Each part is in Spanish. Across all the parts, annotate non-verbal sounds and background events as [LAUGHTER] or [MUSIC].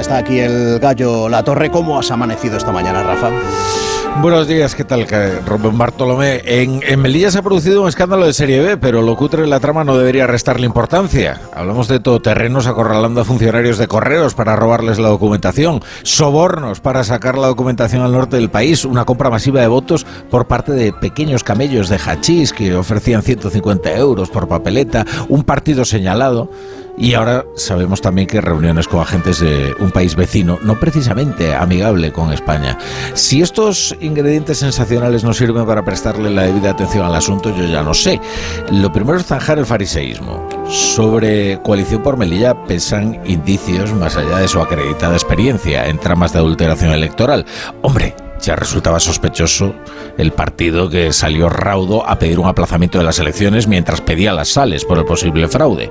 está aquí el gallo La Torre. ¿Cómo has amanecido esta mañana, Rafa? Buenos días, ¿qué tal, Rubén Bartolomé? En, en, Melilla se ha producido un escándalo de serie B, pero lo cutre de la trama no debería restarle importancia. Hablamos de todoterrenos acorralando a funcionarios de correos para robarles la documentación, sobornos para sacar la documentación al norte del país, una compra masiva de votos por parte de pequeños camellos de hachís que ofrecían 150 euros por papeleta, un partido señalado. Y ahora sabemos también que reuniones con agentes de un país vecino, no precisamente amigable con España. Si estos ingredientes sensacionales no sirven para prestarle la debida atención al asunto, yo ya no sé. Lo primero es zanjar el fariseísmo. Sobre coalición por Melilla pesan indicios más allá de su acreditada experiencia en tramas de adulteración electoral. Hombre, ya resultaba sospechoso el partido que salió raudo a pedir un aplazamiento de las elecciones mientras pedía las sales por el posible fraude.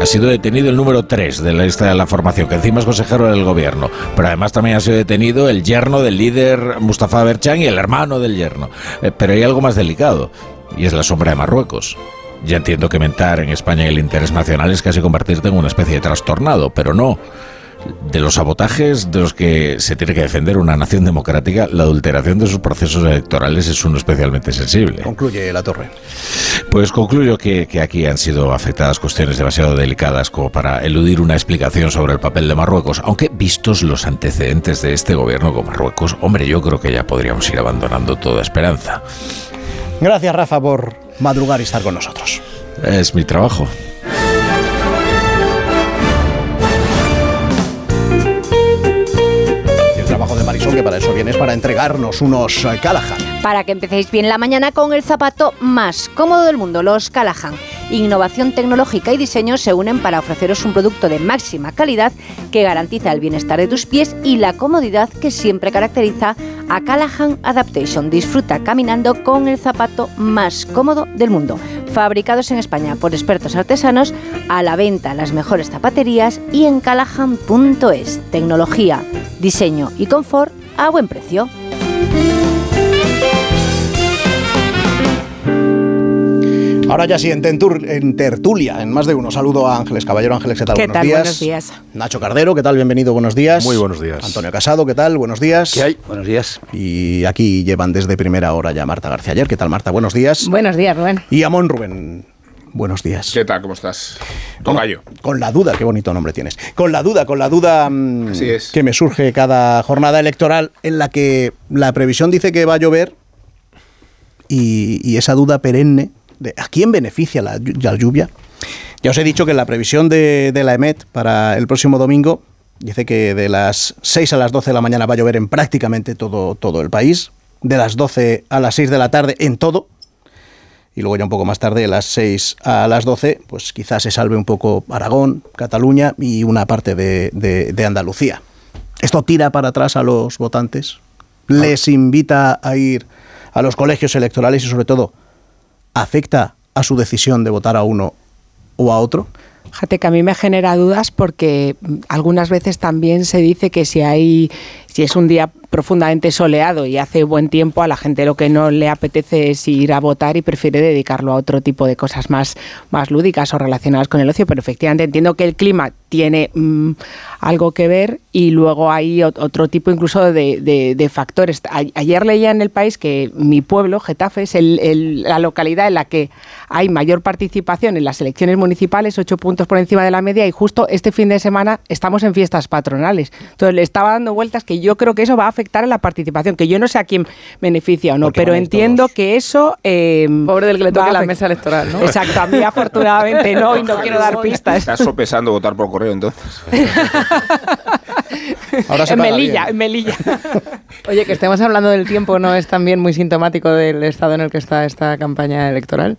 Ha sido detenido el número 3 de la lista de la formación, que encima es consejero del gobierno, pero además también ha sido detenido el yerno del líder Mustafa Berchan y el hermano del yerno. Eh, pero hay algo más delicado, y es la sombra de Marruecos. Ya entiendo que mentar en España el interés nacional es casi convertirte en una especie de trastornado, pero no de los sabotajes de los que se tiene que defender una nación democrática, la adulteración de sus procesos electorales es uno especialmente sensible. Concluye la torre. Pues concluyo que, que, aquí han sido afectadas cuestiones demasiado delicadas como para eludir una explicación sobre el papel de Marruecos, aunque vistos los antecedentes de este gobierno con Marruecos, hombre, yo creo que ya podríamos ir abandonando toda esperanza. Gracias, Rafa, por madrugar y estar con nosotros. Es mi trabajo. Que para eso vienes, para entregarnos unos eh, Callahan. Para que empecéis bien la mañana con el zapato más cómodo del mundo, los Callahan. Innovación tecnológica y diseño se unen para ofreceros un producto de máxima calidad que garantiza el bienestar de tus pies y la comodidad que siempre caracteriza a Callahan Adaptation. Disfruta caminando con el zapato más cómodo del mundo. Fabricados en España por expertos artesanos, a la venta en las mejores zapaterías y en callahan.es. Tecnología, diseño y confort a buen precio. Ahora ya sí, en, tertulia, en más de uno. Saludo a Ángeles Caballero. Ángeles, ¿qué tal? buenos, días. buenos días. Nacho Cardero, ¿qué tal? Bienvenido, buenos días. Muy buenos días. Antonio Casado, ¿qué tal? Buenos días. ¿Qué hay? Buenos días. Y aquí llevan desde primera hora ya Marta García ayer. ¿Qué tal, Marta? Buenos días. Buenos días, Rubén. Y Amón Rubén. Buenos días. ¿Qué tal? ¿Cómo estás? Con gallo. Con la duda, qué bonito nombre tienes. Con la duda, con la duda mm, que me surge cada jornada electoral en la que la previsión dice que va a llover y esa duda perenne ¿A quién beneficia la, lluvia? Ya os he dicho que la previsión de, la EMET para el próximo domingo dice que de las 6 a las 12 de la mañana va a llover en prácticamente todo, todo el país, de las 12 a las 6 de la tarde en todo, y luego ya un poco más tarde, de las 6 a las 12, pues quizás se salve un poco Aragón, Cataluña y una parte de, de Andalucía. Esto tira para atrás a los votantes, les invita a ir a los colegios electorales y sobre todo afecta a su decisión de votar a uno o a otro? Fíjate que a mí me genera dudas porque algunas veces también se dice que si hay si es un día profundamente soleado y hace buen tiempo, a la gente lo que no le apetece es ir a votar y prefiere dedicarlo a otro tipo de cosas más, más lúdicas o relacionadas con el ocio. Pero efectivamente entiendo que el clima tiene mm, algo que ver y luego hay otro tipo incluso de, factores. ayer leía en el país que mi pueblo, Getafe, es la localidad en la que hay mayor participación en las elecciones municipales, ocho puntos por encima de la media, y justo este fin de semana estamos en fiestas patronales. Entonces le estaba dando vueltas que yo creo que eso va a afectar a la participación, que yo no sé a quién beneficia o no, pero entiendo que eso... Eh, Pobre del que le toque la mesa electoral, ¿no? Exacto, a mí afortunadamente no, y no quiero dar pistas. Estás sopesando votar por correo entonces. [LAUGHS] Ahora en Melilla, en Melilla. [LAUGHS] Oye, que estemos hablando del tiempo no es también muy sintomático del estado en el que está esta campaña electoral.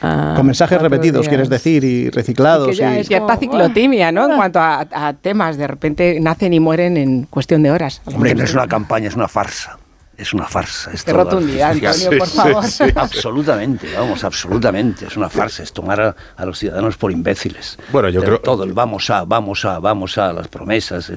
Ah, Con mensajes repetidos, quieres decir, y reciclados. Y ya es cierta ciclotimia, ¿no? En cuanto a, temas, de repente nacen y mueren en cuestión de horas. Hombre, no es una campaña, es una farsa. Es una farsa. Es Qué rotundidad, Antonio, por favor. absolutamente, vamos, absolutamente. Es una farsa. Es tomar a, los ciudadanos por imbéciles. Bueno, yo creo... Todo el vamos a, vamos a, vamos a, las promesas.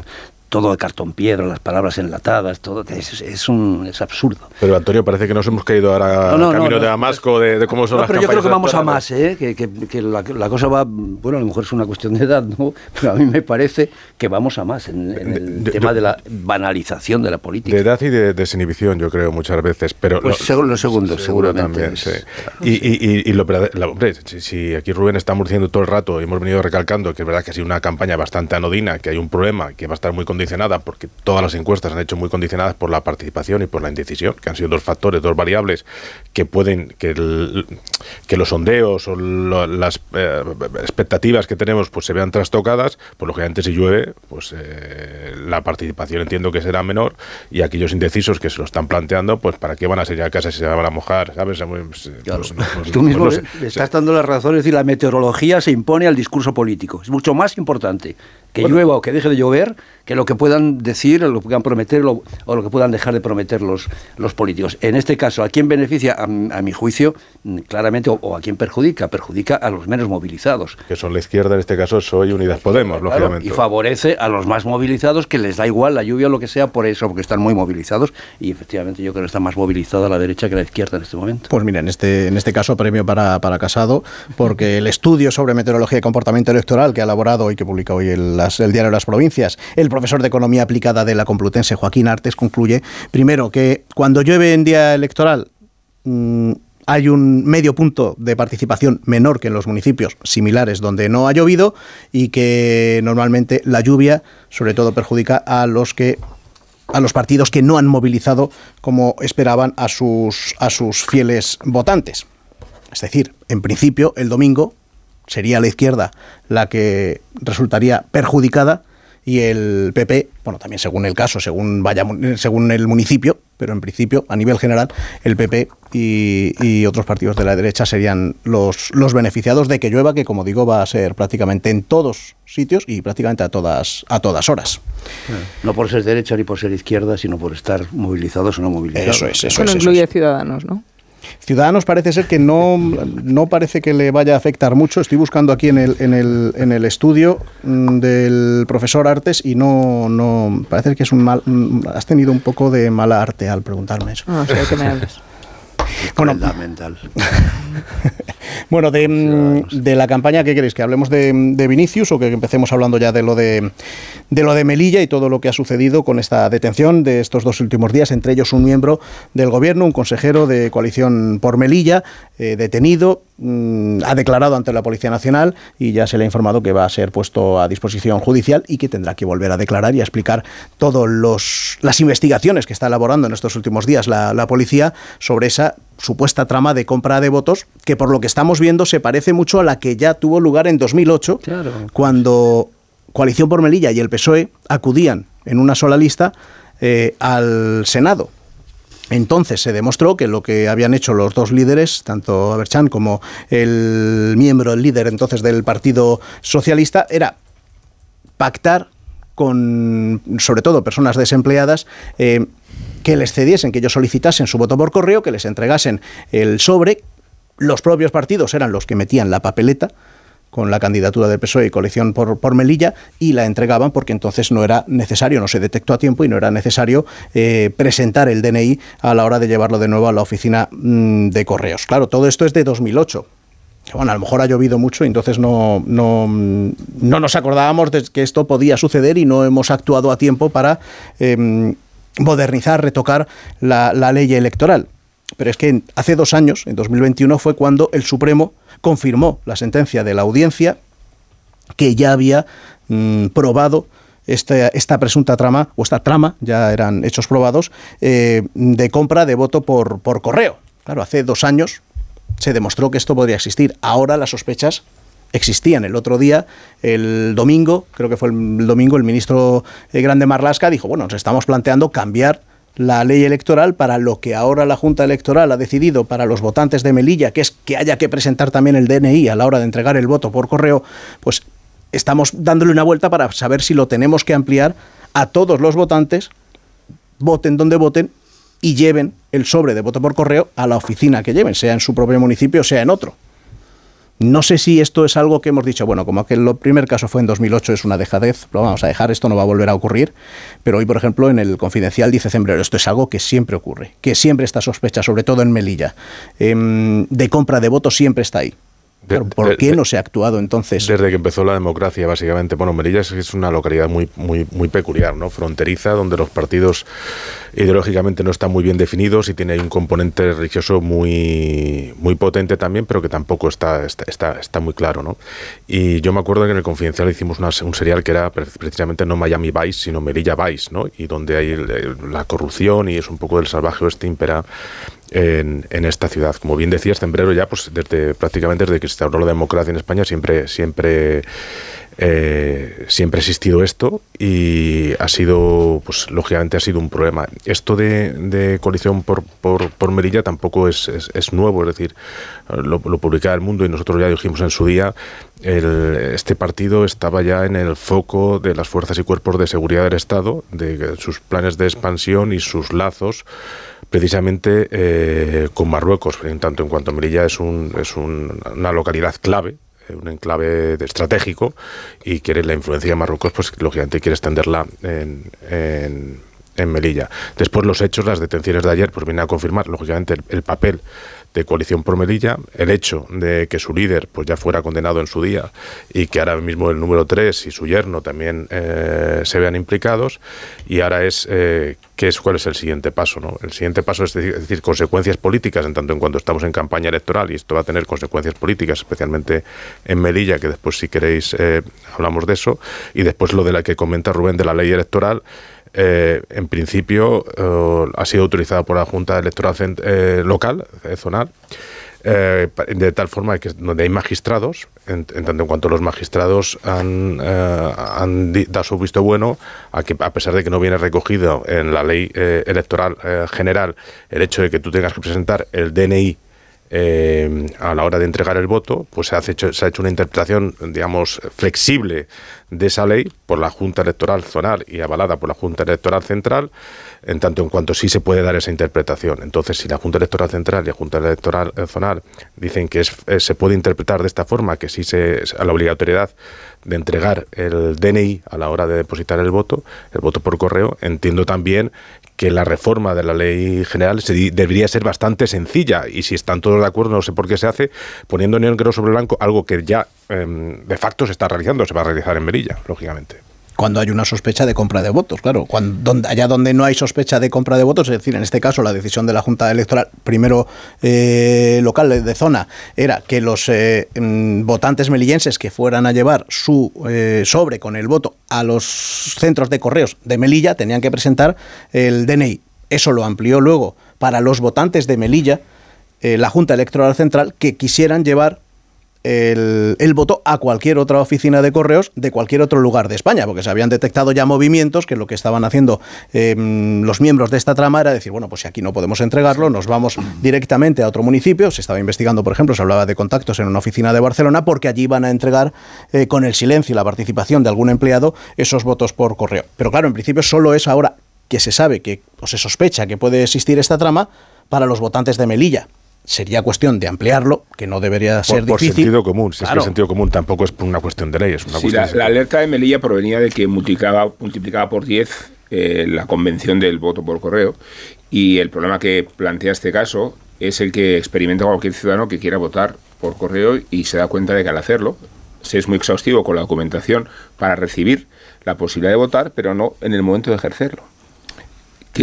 Todo de cartón piedra, las palabras enlatadas, todo es, es, un, es absurdo. Pero Antonio, parece que nos hemos caído ahora al camino de Damasco, de, cómo son las pero yo creo que vamos a más, ¿eh? que, que, la, la, cosa va, bueno, a lo mejor es una cuestión de edad, ¿no? pero a mí me parece que vamos a más en, el tema de, la banalización de la política. De edad y de desinhibición, yo creo, muchas veces. Pero pues lo, los segundos, seguramente. También, sí. y, y, y, lo, hombre, si, aquí Rubén estamos diciendo todo el rato, y hemos venido recalcando que es verdad que ha sido una campaña bastante anodina, que hay un problema, que va a estar muy condicionada, porque todas las encuestas han hecho muy condicionadas por la participación y por la indecisión, que han sido dos factores, dos variables que pueden, que, que los sondeos o las eh, expectativas que tenemos pues se vean trastocadas, pues lógicamente si llueve, pues eh, la participación entiendo que será menor y aquellos indecisos que se lo están planteando, pues para qué van a salir a casa si se van a mojar, ¿sabes? Pues, pues, pues, Tú mismo estás dando la razón, es decir, la meteorología se impone al discurso político, es mucho más importante que llueva o que deje de llover, que lo que puedan decir, o lo que puedan prometer o lo que puedan dejar de prometer los, los políticos. En este caso, ¿a quién beneficia? A, mi juicio, mm, claramente, o, a quién perjudica? Perjudica a los menos movilizados. Que son la izquierda, en este caso, soy Unidas Podemos, lógicamente. Y favorece a los más movilizados, que les da igual la lluvia o lo que sea, por eso, porque están muy movilizados. Y efectivamente, yo creo que está más movilizada la derecha que la izquierda en este momento. Pues mira, en este, en este caso, premio para, para Casado, porque el estudio sobre meteorología y comportamiento electoral que ha elaborado y que publica hoy el el diario de las provincias. El profesor de Economía Aplicada de la Complutense, Joaquín Artes, concluye, primero, que cuando llueve en día electoral... Mm, hay un medio punto de participación menor que en los municipios similares donde no ha llovido y que normalmente la lluvia sobre todo perjudica a los que a los partidos que no han movilizado como esperaban a sus a sus fieles votantes. Es decir, en principio el domingo sería la izquierda la que resultaría perjudicada y el PP, bueno, también según el caso, según vaya según el municipio, pero en principio, a nivel general, el PP y, otros partidos de la derecha serían los, los beneficiados de que llueva, que como digo, va a ser prácticamente en todos sitios y prácticamente a todas, a todas horas. No por ser derecha ni por ser izquierda, sino por estar movilizados o no movilizados. Eso es, eso, incluye ciudadanos, ¿no? Ciudadanos parece ser que no, no parece que le vaya a afectar mucho. Estoy buscando aquí en el, en el, en el estudio mm, del profesor Artes y no, no parece que es un mal. Mm, has tenido un poco de mala arte al preguntarme eso. No, sé que me hables. Bueno, mental. [LAUGHS] bueno, de, mm, de, la campaña, ¿qué queréis? ¿Que hablemos de, de, Vinicius o que empecemos hablando ya de lo de, de lo de Melilla y todo lo que ha sucedido con esta detención de estos dos últimos días, entre ellos un miembro del gobierno, un consejero de coalición por Melilla, eh, detenido, mm, ha declarado ante la Policía Nacional y ya se le ha informado que va a ser puesto a disposición judicial y que tendrá que volver a declarar y a explicar todas las investigaciones que está elaborando en estos últimos días la, la policía sobre esa supuesta trama de compra de votos que por lo que estamos viendo se parece mucho a la que ya tuvo lugar en 2008 cuando Coalición por Melilla y el PSOE acudían en una sola lista eh, al Senado. Entonces se demostró que lo que habían hecho los dos líderes, tanto Aberchan como el miembro, el líder entonces del Partido Socialista, era pactar con, sobre todo, personas desempleadas, eh, que les cediesen, que ellos solicitasen su voto por correo, que les entregasen el sobre. Los propios partidos eran los que metían la papeleta con la candidatura del PSOE y coalición por, por, Melilla y la entregaban porque entonces no era necesario, no se detectó a tiempo y no era necesario eh, presentar el DNI a la hora de llevarlo de nuevo a la oficina mm, de correos. Claro, todo esto es de 2008. Bueno, a lo mejor ha llovido mucho y entonces no, no, no nos acordábamos de que esto podía suceder y no hemos actuado a tiempo para em, modernizar, retocar la ley electoral. Pero es que hace dos años, en 2021, fue cuando el Supremo confirmó la sentencia de la audiencia que ya había mm, probado esta, esta, presunta trama, o esta trama, ya eran hechos probados, eh, de compra de voto por, por correo. Claro, hace dos años se demostró que esto podría existir. Ahora las sospechas existían. El otro día, el domingo, creo que fue el domingo, el ministro eh, Grande Marlasca dijo, bueno, nos estamos planteando cambiar la ley electoral para lo que ahora la Junta Electoral ha decidido para los votantes de Melilla, que es que haya que presentar también el DNI a la hora de entregar el voto por correo, pues estamos dándole una vuelta para saber si lo tenemos que ampliar a todos los votantes, voten donde voten y lleven el sobre de voto por correo a la oficina que lleven, sea en su propio municipio sea en otro. No sé si esto es algo que hemos dicho, bueno, como que primer caso fue en 2008, es una dejadez, lo vamos a dejar, esto no va a volver a ocurrir, pero hoy, por ejemplo, en el Confidencial dice Zembrero, esto es algo que siempre ocurre, que siempre está sospecha, sobre todo en Melilla, em, de compra de votos siempre está ahí. ¿Por qué no se ha actuado entonces? Desde que empezó la democracia, básicamente. Bueno, Melilla es una localidad muy, muy, muy peculiar, ¿no? Fronteriza, donde los partidos ideológicamente no están muy bien definidos y tiene un componente religioso muy, muy potente también, pero que tampoco está, está, está, muy claro, ¿no? Y yo me acuerdo que en el Confidencial hicimos un serial que era precisamente no Miami Vice, sino Melilla Vice, ¿no? Y donde hay la corrupción y es un poco del salvaje oeste impera en, en, esta ciudad. Como bien decías, Tembrero ya, pues desde prácticamente desde que se instauró la democracia en España, siempre, siempre, eh, siempre ha existido esto y ha sido, pues lógicamente ha sido un problema. Esto de, coalición por, por, por, Merilla tampoco es, es, nuevo, es decir, lo, publicaba el mundo y nosotros ya dijimos en su día, el, este partido estaba ya en el foco de las fuerzas y cuerpos de seguridad del Estado, de sus planes de expansión y sus lazos precisamente eh, con Marruecos, en tanto en cuanto Melilla es, un, es un, una localidad clave, un enclave estratégico, y quiere la influencia de Marruecos, pues lógicamente quiere extenderla en, en, en Melilla. Después los hechos, las detenciones de ayer, pues vienen a confirmar, lógicamente, el papel de coalición por Melilla, el hecho de que su líder pues ya fuera condenado en su día y que ahora mismo el número 3 y su yerno también eh, se vean implicados y ahora es, eh, ¿qué es cuál es el siguiente paso. ¿no? El siguiente paso es decir, consecuencias políticas en tanto en cuanto estamos en campaña electoral y esto va a tener consecuencias políticas, especialmente en Melilla, que después si queréis eh, hablamos de eso, y después lo de la que comenta Rubén de la ley electoral. Eh, en principio eh, ha sido utilizada por la Junta Electoral eh, local, zonal, de tal forma que donde hay magistrados, en, tanto en cuanto los magistrados han, han dado su visto bueno a que a pesar de que no viene recogido en la ley electoral general el hecho de que tú tengas que presentar el DNI a la hora de entregar el voto, pues se ha, hecho, se ha hecho una interpretación, digamos, flexible de esa ley por la Junta Electoral Zonal y avalada por la Junta Electoral Central, en tanto en cuanto sí se puede dar esa interpretación. Entonces, si la Junta Electoral Central y la Junta Electoral Zonal dicen que eh, se puede interpretar de esta forma, que sí se, a la obligatoriedad de entregar el DNI a la hora de depositar el voto, el voto por correo, entiendo también que la reforma de la ley general debería ser bastante sencilla y si están todos de acuerdo, no sé por qué se hace, poniendo negro sobre blanco algo que ya eh, de facto se está realizando, se va a realizar en Lógicamente cuando hay una sospecha de compra de votos, claro. Cuando, donde, allá donde no hay sospecha de compra de votos, es decir, en este caso la decisión de la Junta Electoral, primero eh, local de zona, era que los eh, mm, votantes melillenses que fueran a llevar su eh, sobre con el voto a los centros de correos de Melilla tenían que presentar el DNI. Eso lo amplió luego para los votantes de Melilla, la Junta Electoral Central, que quisieran llevar el, voto a cualquier otra oficina de correos de cualquier otro lugar de España, porque se habían detectado ya movimientos que lo que estaban haciendo eh, los miembros de esta trama era decir, bueno, pues si aquí no podemos entregarlo, nos vamos directamente a otro municipio. Se estaba investigando, por ejemplo, se hablaba de contactos en una oficina de Barcelona, porque allí van a entregar eh, con el silencio y la participación de algún empleado esos votos por correo. Pero claro, en principio solo es ahora que se sabe que o se sospecha que puede existir esta trama para los votantes de Melilla sería cuestión de ampliarlo, que no debería ser por, difícil. Por sentido común, si claro. es que el sentido común tampoco es una cuestión de ley, es una sí, cuestión la, la, alerta de Melilla provenía de que multiplicaba, multiplicaba por 10 eh, la convención del voto por correo y el problema que plantea este caso es el que experimenta cualquier ciudadano que quiera votar por correo y se da cuenta de que al hacerlo se es muy exhaustivo con la documentación para recibir la posibilidad de votar, pero no en el momento de ejercerlo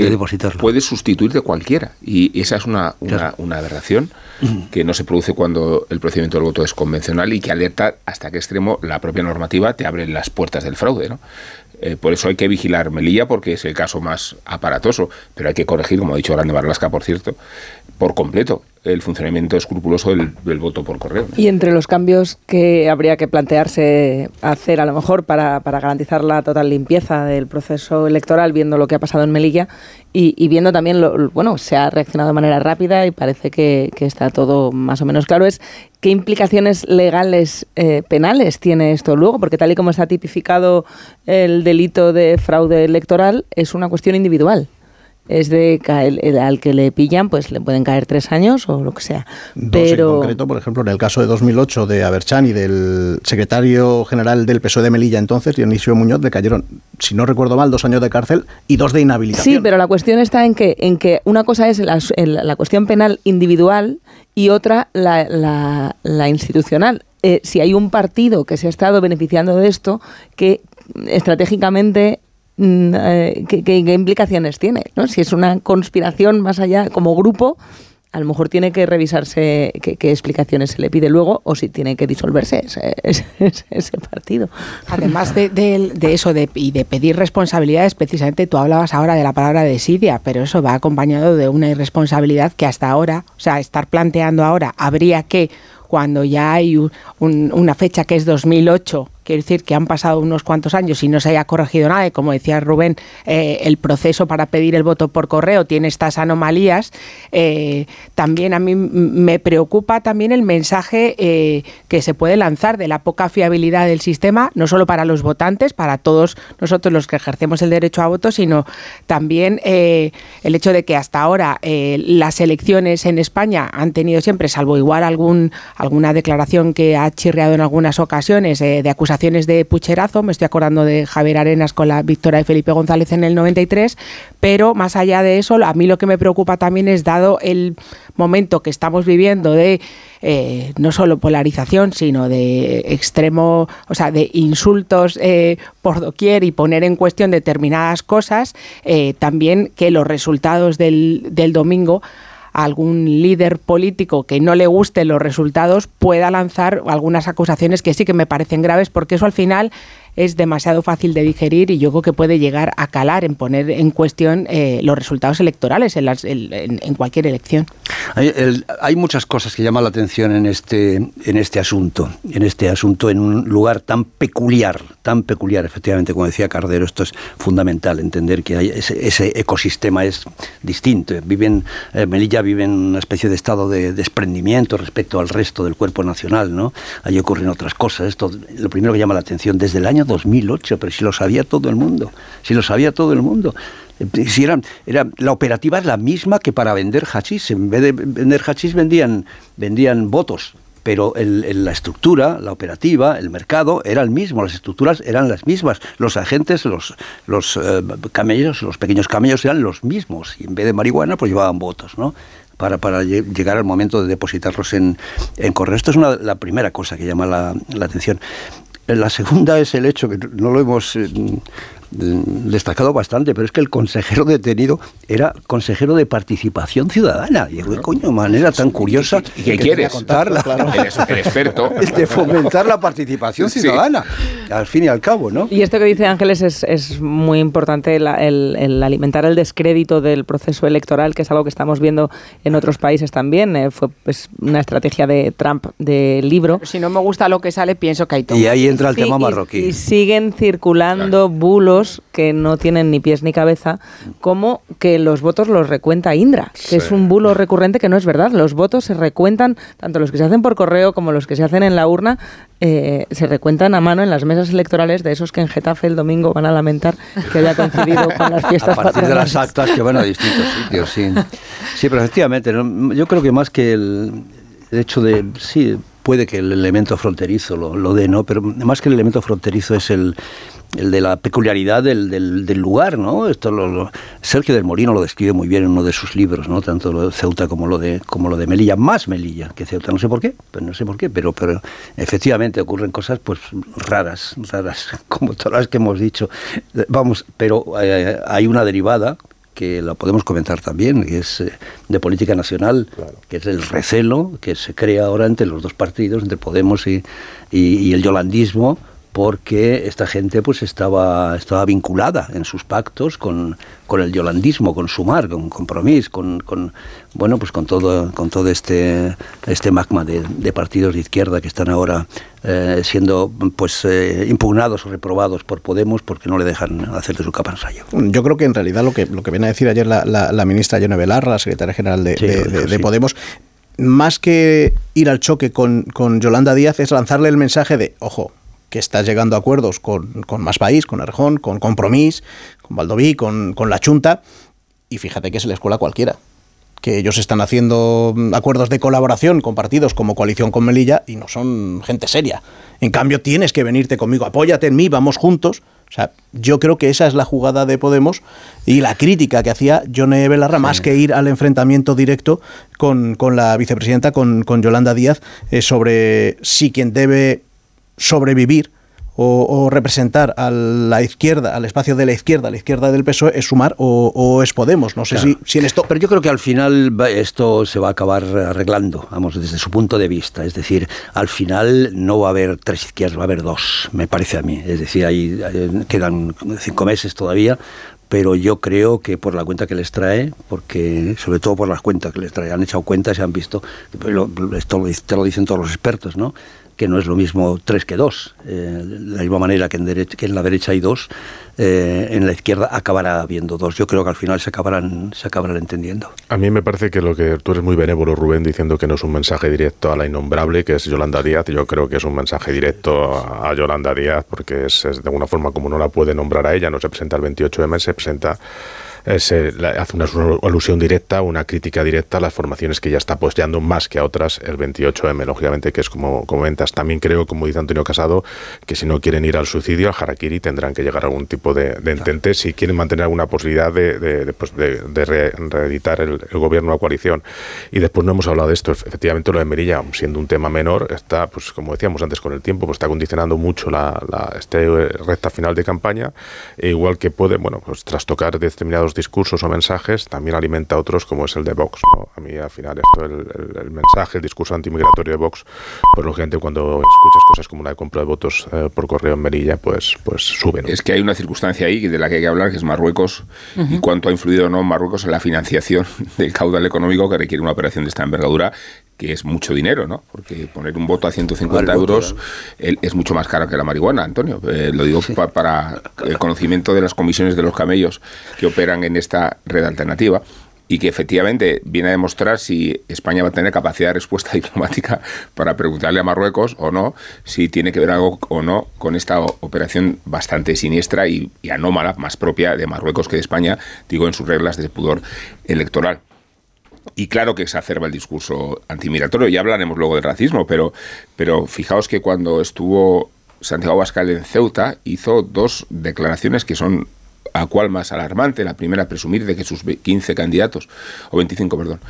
que puede sustituir de cualquiera. Y esa es una, una, claro. una aberración [CLEARS THROAT] que no se produce cuando el procedimiento del voto es convencional y que alerta hasta qué extremo la propia normativa te abre las puertas del fraude. ¿no? Eh, por eso hay que vigilar Melilla porque es el caso más aparatoso, pero hay que corregir, como ha dicho Grande Barlasca, por cierto, por completo el funcionamiento escrupuloso del, voto por correo. Y entre los cambios que habría que plantearse hacer a lo mejor para, garantizar la total limpieza del proceso electoral, viendo lo que ha pasado en Melilla y, viendo también, lo, bueno, se ha reaccionado de manera rápida y parece que, que está todo más o menos claro, es qué implicaciones legales eh, penales tiene esto luego, porque tal y como está tipificado el delito de fraude electoral, es una cuestión individual es de el, al que le pillan, pues le pueden caer tres años o lo que sea. Pero en concreto, por ejemplo, en el caso de 2008 de Aberchan y del secretario general del PSOE de Melilla entonces, Dionisio Muñoz, le cayeron, si no recuerdo mal, dos años de cárcel y dos de inhabilitación. Sí, pero la cuestión está en que, en que una cosa es la, la cuestión penal individual y otra la, la, institucional. Eh, si hay un partido que se ha estado beneficiando de esto, que estratégicamente Mm, eh, ¿qué, implicaciones tiene? ¿no? Si es una conspiración más allá como grupo, a lo mejor tiene que revisarse qué, explicaciones se le pide luego o si tiene que disolverse ese, partido. Además de, eso de, y de pedir responsabilidades, precisamente tú hablabas ahora de la palabra desidia, pero eso va acompañado de una irresponsabilidad que hasta ahora, o sea, estar planteando ahora, habría que, cuando ya hay una fecha que es 2008, Quiero decir que han pasado unos cuantos años y no se haya corregido nada. Y como decía Rubén, eh, el proceso para pedir el voto por correo tiene estas anomalías. Eh, también a mí me preocupa también el mensaje eh, que se puede lanzar de la poca fiabilidad del sistema, no solo para los votantes, para todos nosotros los que ejercemos el derecho a voto, sino también el hecho de que hasta ahora las elecciones en España han tenido siempre, salvo igual algún, alguna declaración que ha chirreado en algunas ocasiones de acusación de pucherazo, me estoy acordando de Javier Arenas con la victoria de Felipe González en el 93, pero más allá de eso, a mí lo que me preocupa también es dado el momento que estamos viviendo de eh, no solo polarización, sino de extremo, o sea, de insultos eh, por doquier y poner en cuestión determinadas cosas, eh, también que los resultados del, del domingo algún líder político que no le gusten los resultados pueda lanzar algunas acusaciones que sí que me parecen graves, porque eso al final es demasiado fácil de digerir y yo creo que puede llegar a calar en poner en cuestión eh, los resultados electorales en, en, cualquier elección. Hay, muchas cosas que llaman la atención en este, en este asunto, en este asunto en un lugar tan peculiar, tan peculiar, efectivamente, como decía Cardero, esto es fundamental, entender que hay ese, ecosistema es distinto. Viven, eh, Melilla vive en una especie de estado de desprendimiento respecto al resto del cuerpo nacional, ¿no? Allí ocurren otras cosas. Esto, lo primero que llama la atención desde el año 2008, pero si lo sabía todo el mundo, si lo sabía todo el mundo. Si era, era, la operativa es la misma que para vender hachís. En vez de vender hachís vendían, vendían votos, pero la estructura, la operativa, el mercado era el mismo, las estructuras eran las mismas, los agentes, los, los eh, camellos, los pequeños camellos eran los mismos, y en vez de marihuana pues llevaban votos, ¿no? Para, para llegar al momento de depositarlos en, en correo. Esto es una, la primera cosa que llama la, la atención. La segunda es el hecho que no lo hemos eh, destacado bastante, pero es que el consejero detenido era consejero de participación ciudadana. Y de coño, manera tan curiosa. ¿Y qué quieres? Contarla. [LAUGHS] El, experto. de fomentar la participación [LAUGHS] ciudadana, al fin y al cabo, ¿no? Y esto que dice Ángeles es, es muy importante, el, alimentar el descrédito del proceso electoral, que es algo que estamos viendo en otros países también. Eh, fue pues, una estrategia de Trump de libro. Si no me gusta lo que sale, pienso que hay todo. Y ahí entra el tema marroquí. Y, siguen circulando bulos que no tienen ni pies ni cabeza, como que los votos los recuenta Indra, que es un bulo recurrente que no es verdad. Los votos se recuentan, tanto los que se hacen por correo como los que se hacen en la urna, eh, se recuentan a mano en las mesas electorales de esos que en Getafe el domingo van a lamentar que haya coincidido [LAUGHS] con las fiestas A partir de las actas que van a distintos sitios, sí. Sí, pero efectivamente, yo creo que más que el, hecho de, sí, puede que el elemento fronterizo lo, lo dé, ¿no? Pero más que el elemento fronterizo es el el de la peculiaridad del, del, lugar, ¿no? Esto lo, Sergio del Molino lo describe muy bien en uno de sus libros, ¿no? Tanto lo de Ceuta como lo de como lo de Melilla, más Melilla que Ceuta, no sé por qué, pero no sé por qué, pero pero efectivamente ocurren cosas pues raras, raras, [LAUGHS] como todas las que hemos dicho. Vamos, pero eh, hay una derivada que la podemos comentar también, que es eh, de política nacional, que es el recelo que se crea ahora entre los dos partidos, entre Podemos y, y el yolandismo, porque esta gente pues estaba, estaba vinculada en sus pactos con, con el yolandismo, con Sumar, con Compromís, con, con, bueno pues con todo, con todo este, este magma de, partidos de izquierda que están ahora eh, siendo pues eh, impugnados o reprobados por Podemos porque no le dejan hacer de su capa ensayo. Yo creo que en realidad lo que, lo que viene a decir ayer la, la, ministra Yone Belarra, la secretaria general de, de, Podemos, más que ir al choque con, con Yolanda Díaz, es lanzarle el mensaje de, ojo, que está llegando a acuerdos con, con Más País, con Erjón, con Compromís, con Valdoví, con, con La Chunta, Y fíjate que es la escuela cualquiera que ellos están haciendo mm, acuerdos de colaboración con partidos como Coalición con Melilla y no son gente seria. En cambio, tienes que venirte conmigo, apóyate en mí, vamos juntos. O sea, yo creo que esa es la jugada de Podemos y la crítica que hacía Johnny Belarra, más que ir al enfrentamiento directo con, la vicepresidenta, con, Yolanda Díaz, eh, sobre si quien debe sobrevivir o, representar a la izquierda, al espacio de la izquierda, a la izquierda del PSOE, es sumar o, es Podemos. No sé si, si, en esto. Pero yo creo que al final esto se va a acabar arreglando, vamos, desde su punto de vista. Es decir, al final no va a haber tres izquierdas, va a haber dos, me parece a mí. Es decir, ahí quedan cinco meses todavía pero yo creo que por la cuenta que les trae, porque sobre todo por las cuentas que les trae, han echado cuentas y han visto, esto lo dicen todos los expertos, ¿no? Que no es lo mismo tres que dos. Eh, de la misma manera que en, que en la derecha hay dos, eh, en la izquierda acabará habiendo dos. Yo creo que al final se acabarán, se acabarán entendiendo. A mí me parece que lo que tú eres muy benévolo, Rubén, diciendo que no es un mensaje directo a la innombrable, que es Yolanda Díaz. Yo creo que es un mensaje directo a Yolanda Díaz, porque es, es de alguna forma como no la puede nombrar a ella, no se presenta el 28M, se presenta se hace una, alusión directa, una crítica directa a las formaciones que ya está apoyando más que a otras el 28M, lógicamente, que es como comentas. También creo, como dice Antonio Casado, que si no quieren ir al suicidio, al harakiri, tendrán que llegar a algún tipo de, entente si quieren mantener alguna posibilidad de, de, pues reeditar el, gobierno a coalición. Y después no hemos hablado de esto. Efectivamente, lo de Merilla, siendo un tema menor, está, pues como decíamos antes con el tiempo, pues está condicionando mucho la, la este recta final de campaña, e igual que puede, bueno, pues trastocar determinados discursos o mensajes también alimenta otros como es el de Vox. A mí al final esto, el, mensaje, el discurso antimigratorio de Vox, pues lógicamente cuando escuchas cosas como la de compra de votos eh, por correo en Merilla, pues, pues suben. Es que hay una circunstancia ahí de la que hay que hablar, que es Marruecos, y cuánto ha influido o no Marruecos en la financiación [LAUGHS] del caudal económico que requiere una operación de esta envergadura que es mucho dinero, ¿no? Porque poner un voto a 150 euros es mucho más caro que la marihuana, Antonio. Eh, lo digo para el conocimiento de las comisiones de los camellos que operan en esta red alternativa y que efectivamente viene a demostrar si España va a tener capacidad de respuesta [LAUGHS] diplomática para preguntarle a Marruecos o no si tiene que ver algo o no con esta operación bastante siniestra y, y anómala, más propia de Marruecos que de España, digo, en sus reglas de pudor electoral. Y claro que exacerba el discurso antimigratorio, ya hablaremos luego del racismo, pero, pero fijaos que cuando estuvo Santiago Bascal en Ceuta hizo dos declaraciones que son a cual más alarmante. La primera, presumir de que sus 15 candidatos, o 25, perdón,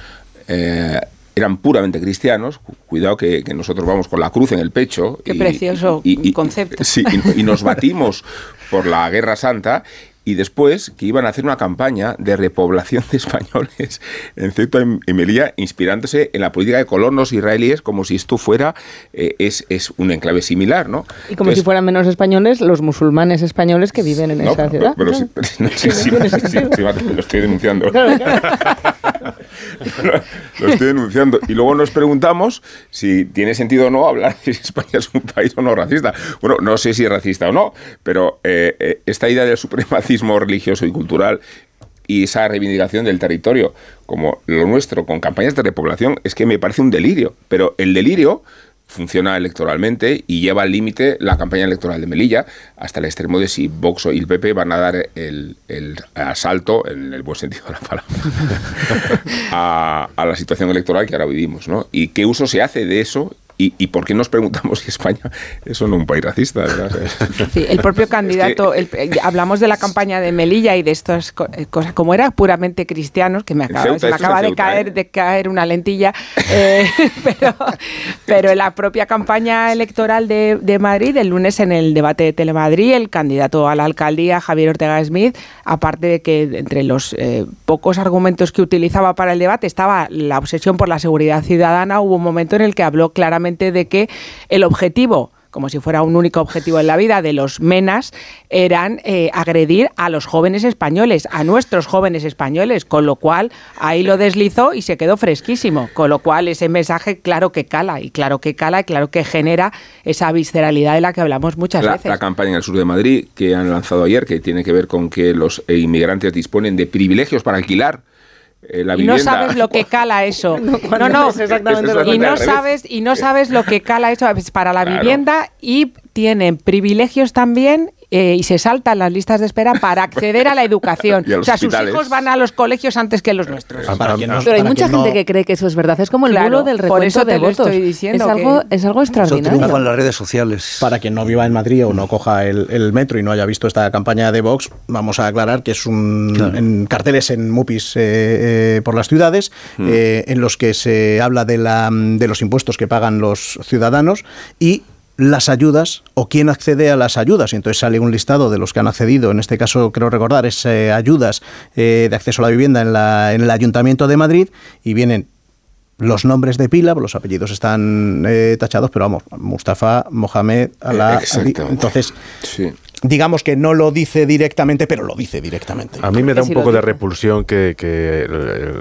eh, eran puramente cristianos. Cuidado que, nosotros vamos con la cruz en el pecho. Qué precioso concepto. [LAUGHS] Sí, y, nos batimos por la Guerra Santa y después que iban a hacer una campaña de repoblación de [LAUGHS] españoles en Ceuta y Melilla, inspirándose en la política de colonos israelíes, como si esto fuera, eh, es, es, un enclave similar, ¿no? Y como si fueran menos españoles los musulmanes españoles que viven en esa ciudad. Pero, [LAUGHS] sí, sí, lo estoy denunciando. [LAUGHS] lo estoy denunciando. Y luego nos preguntamos si tiene sentido o no hablar si España es un país o no racista. Bueno, no sé si es racista o no, pero eh, eh, esta idea del supremacismo religioso y cultural y esa reivindicación del territorio como lo nuestro con campañas de repoblación es que me parece un delirio. Pero el delirio funciona electoralmente y lleva al límite la campaña electoral de Melilla hasta el extremo de si Vox y el PP van a dar el, asalto, en el buen sentido de la palabra, [LAUGHS] a, a, la situación electoral que ahora vivimos. ¿no? ¿Y qué uso se hace de eso ¿Y, por qué nos preguntamos si España es o no un país racista? [LAUGHS] Sí, el propio candidato, eh, hablamos de la campaña de Melilla y de estas eh, cosas, como era puramente cristianos, que me acaba, me acaba de, caer, ¿eh? de caer una lentilla, [LAUGHS] pero, pero en la propia campaña electoral de, Madrid, el lunes en el debate de Telemadrid, el candidato a la alcaldía, Javier Ortega Smith, aparte de que entre los pocos argumentos que utilizaba para el debate estaba la obsesión por la seguridad ciudadana, hubo un momento en el que habló claramente de que el objetivo como si fuera un único objetivo en la vida de los menas, eran eh, agredir a los jóvenes españoles, a nuestros jóvenes españoles, con lo cual ahí lo deslizó y se quedó fresquísimo, con lo cual ese mensaje claro que cala, y claro que cala, y claro que genera esa visceralidad de la que hablamos muchas veces. La campaña en el sur de Madrid que han lanzado ayer, que tiene que ver con que los inmigrantes disponen de privilegios para alquilar eh, y no sabes lo que cala eso. [LAUGHS] No, no, y no sabes y no sabes lo que cala eso para la vivienda y tienen privilegios también eh, y se saltan las listas de espera para acceder a la educación. [LAUGHS] o sea, sus hijos van a los colegios antes que los nuestros. Pero hay mucha gente que cree que eso es verdad. Es como el claro, del recuento de votos. es, algo, es algo extraordinario. Eso las redes sociales. Para quien no viva en Madrid o no coja el, metro y no haya visto esta campaña de Vox, vamos a aclarar que es un en carteles en MUPIs eh, eh, por las ciudades, mm. en los que se habla de, la, de los impuestos que pagan los ciudadanos y las ayudas o quién accede a las ayudas. Y entonces sale un listado de los que han accedido, en este caso creo recordar, es eh, ayudas eh, de acceso a la vivienda en, la, en el Ayuntamiento de Madrid y vienen los nombres de pila, los apellidos están eh, tachados, pero vamos, Mustafa, Mohamed, Alá, Entonces, sí digamos que no lo dice directamente, pero lo dice directamente. A mí me da un poco de repulsión que,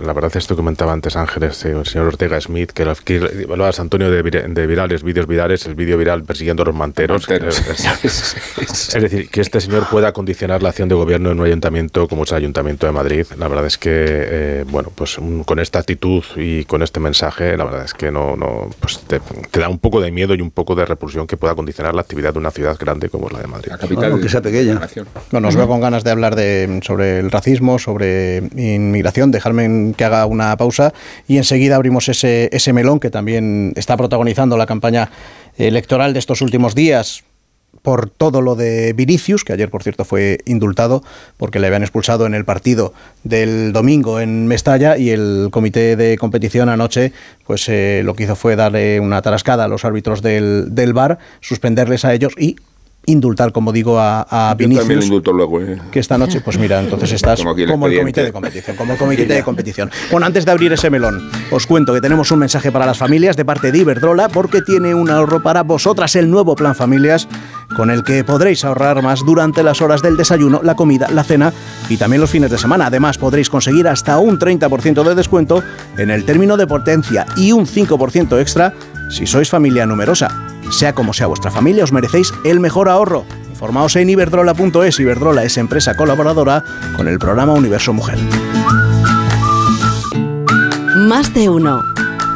la verdad esto que comentaba antes Ángeles, eh, el señor Ortega Smith, que, lo hablabas Antonio de, virales, vídeos virales, el vídeo viral persiguiendo a los manteros. [LAUGHS] Es, decir, que este señor pueda condicionar la acción de gobierno en un ayuntamiento como es el Ayuntamiento de Madrid. La verdad es que, eh, bueno, pues con esta actitud y con este mensaje, la verdad es que no, no pues te, da un poco de miedo y un poco de repulsión que pueda condicionar la actividad de una ciudad grande como es la de Madrid. La capital que sea pequeña. Bueno, os veo con ganas de hablar de, sobre el racismo, sobre inmigración. Dejarme que haga una pausa y enseguida abrimos ese, ese melón que también está protagonizando la campaña electoral de estos últimos días por todo lo de Vinicius, que ayer, por cierto, fue indultado porque le habían expulsado en el partido del domingo en Mestalla y el comité de competición anoche pues eh, lo que hizo fue darle una tarascada a los árbitros del, del bar, suspenderles a ellos y indultar, como digo, a, a Vinicius. también indulto luego. ¿eh? Que esta noche, pues mira, entonces [LAUGHS] estás como, el comité de competición, como el comité de [LAUGHS] competición. Bueno, antes de abrir ese melón, os cuento que tenemos un mensaje para las familias de parte de Iberdrola porque tiene un ahorro para vosotras, el nuevo plan familias, con el que podréis ahorrar más durante las horas del desayuno, la comida, la cena y también los fines de semana. Además, podréis conseguir hasta un 30% de descuento en el término de potencia y un 5% extra si sois familia numerosa. Sea como sea vuestra familia, os merecéis el mejor ahorro. Informaos en iberdrola.es. Iberdrola es empresa colaboradora con el programa Universo Mujer. Más de uno.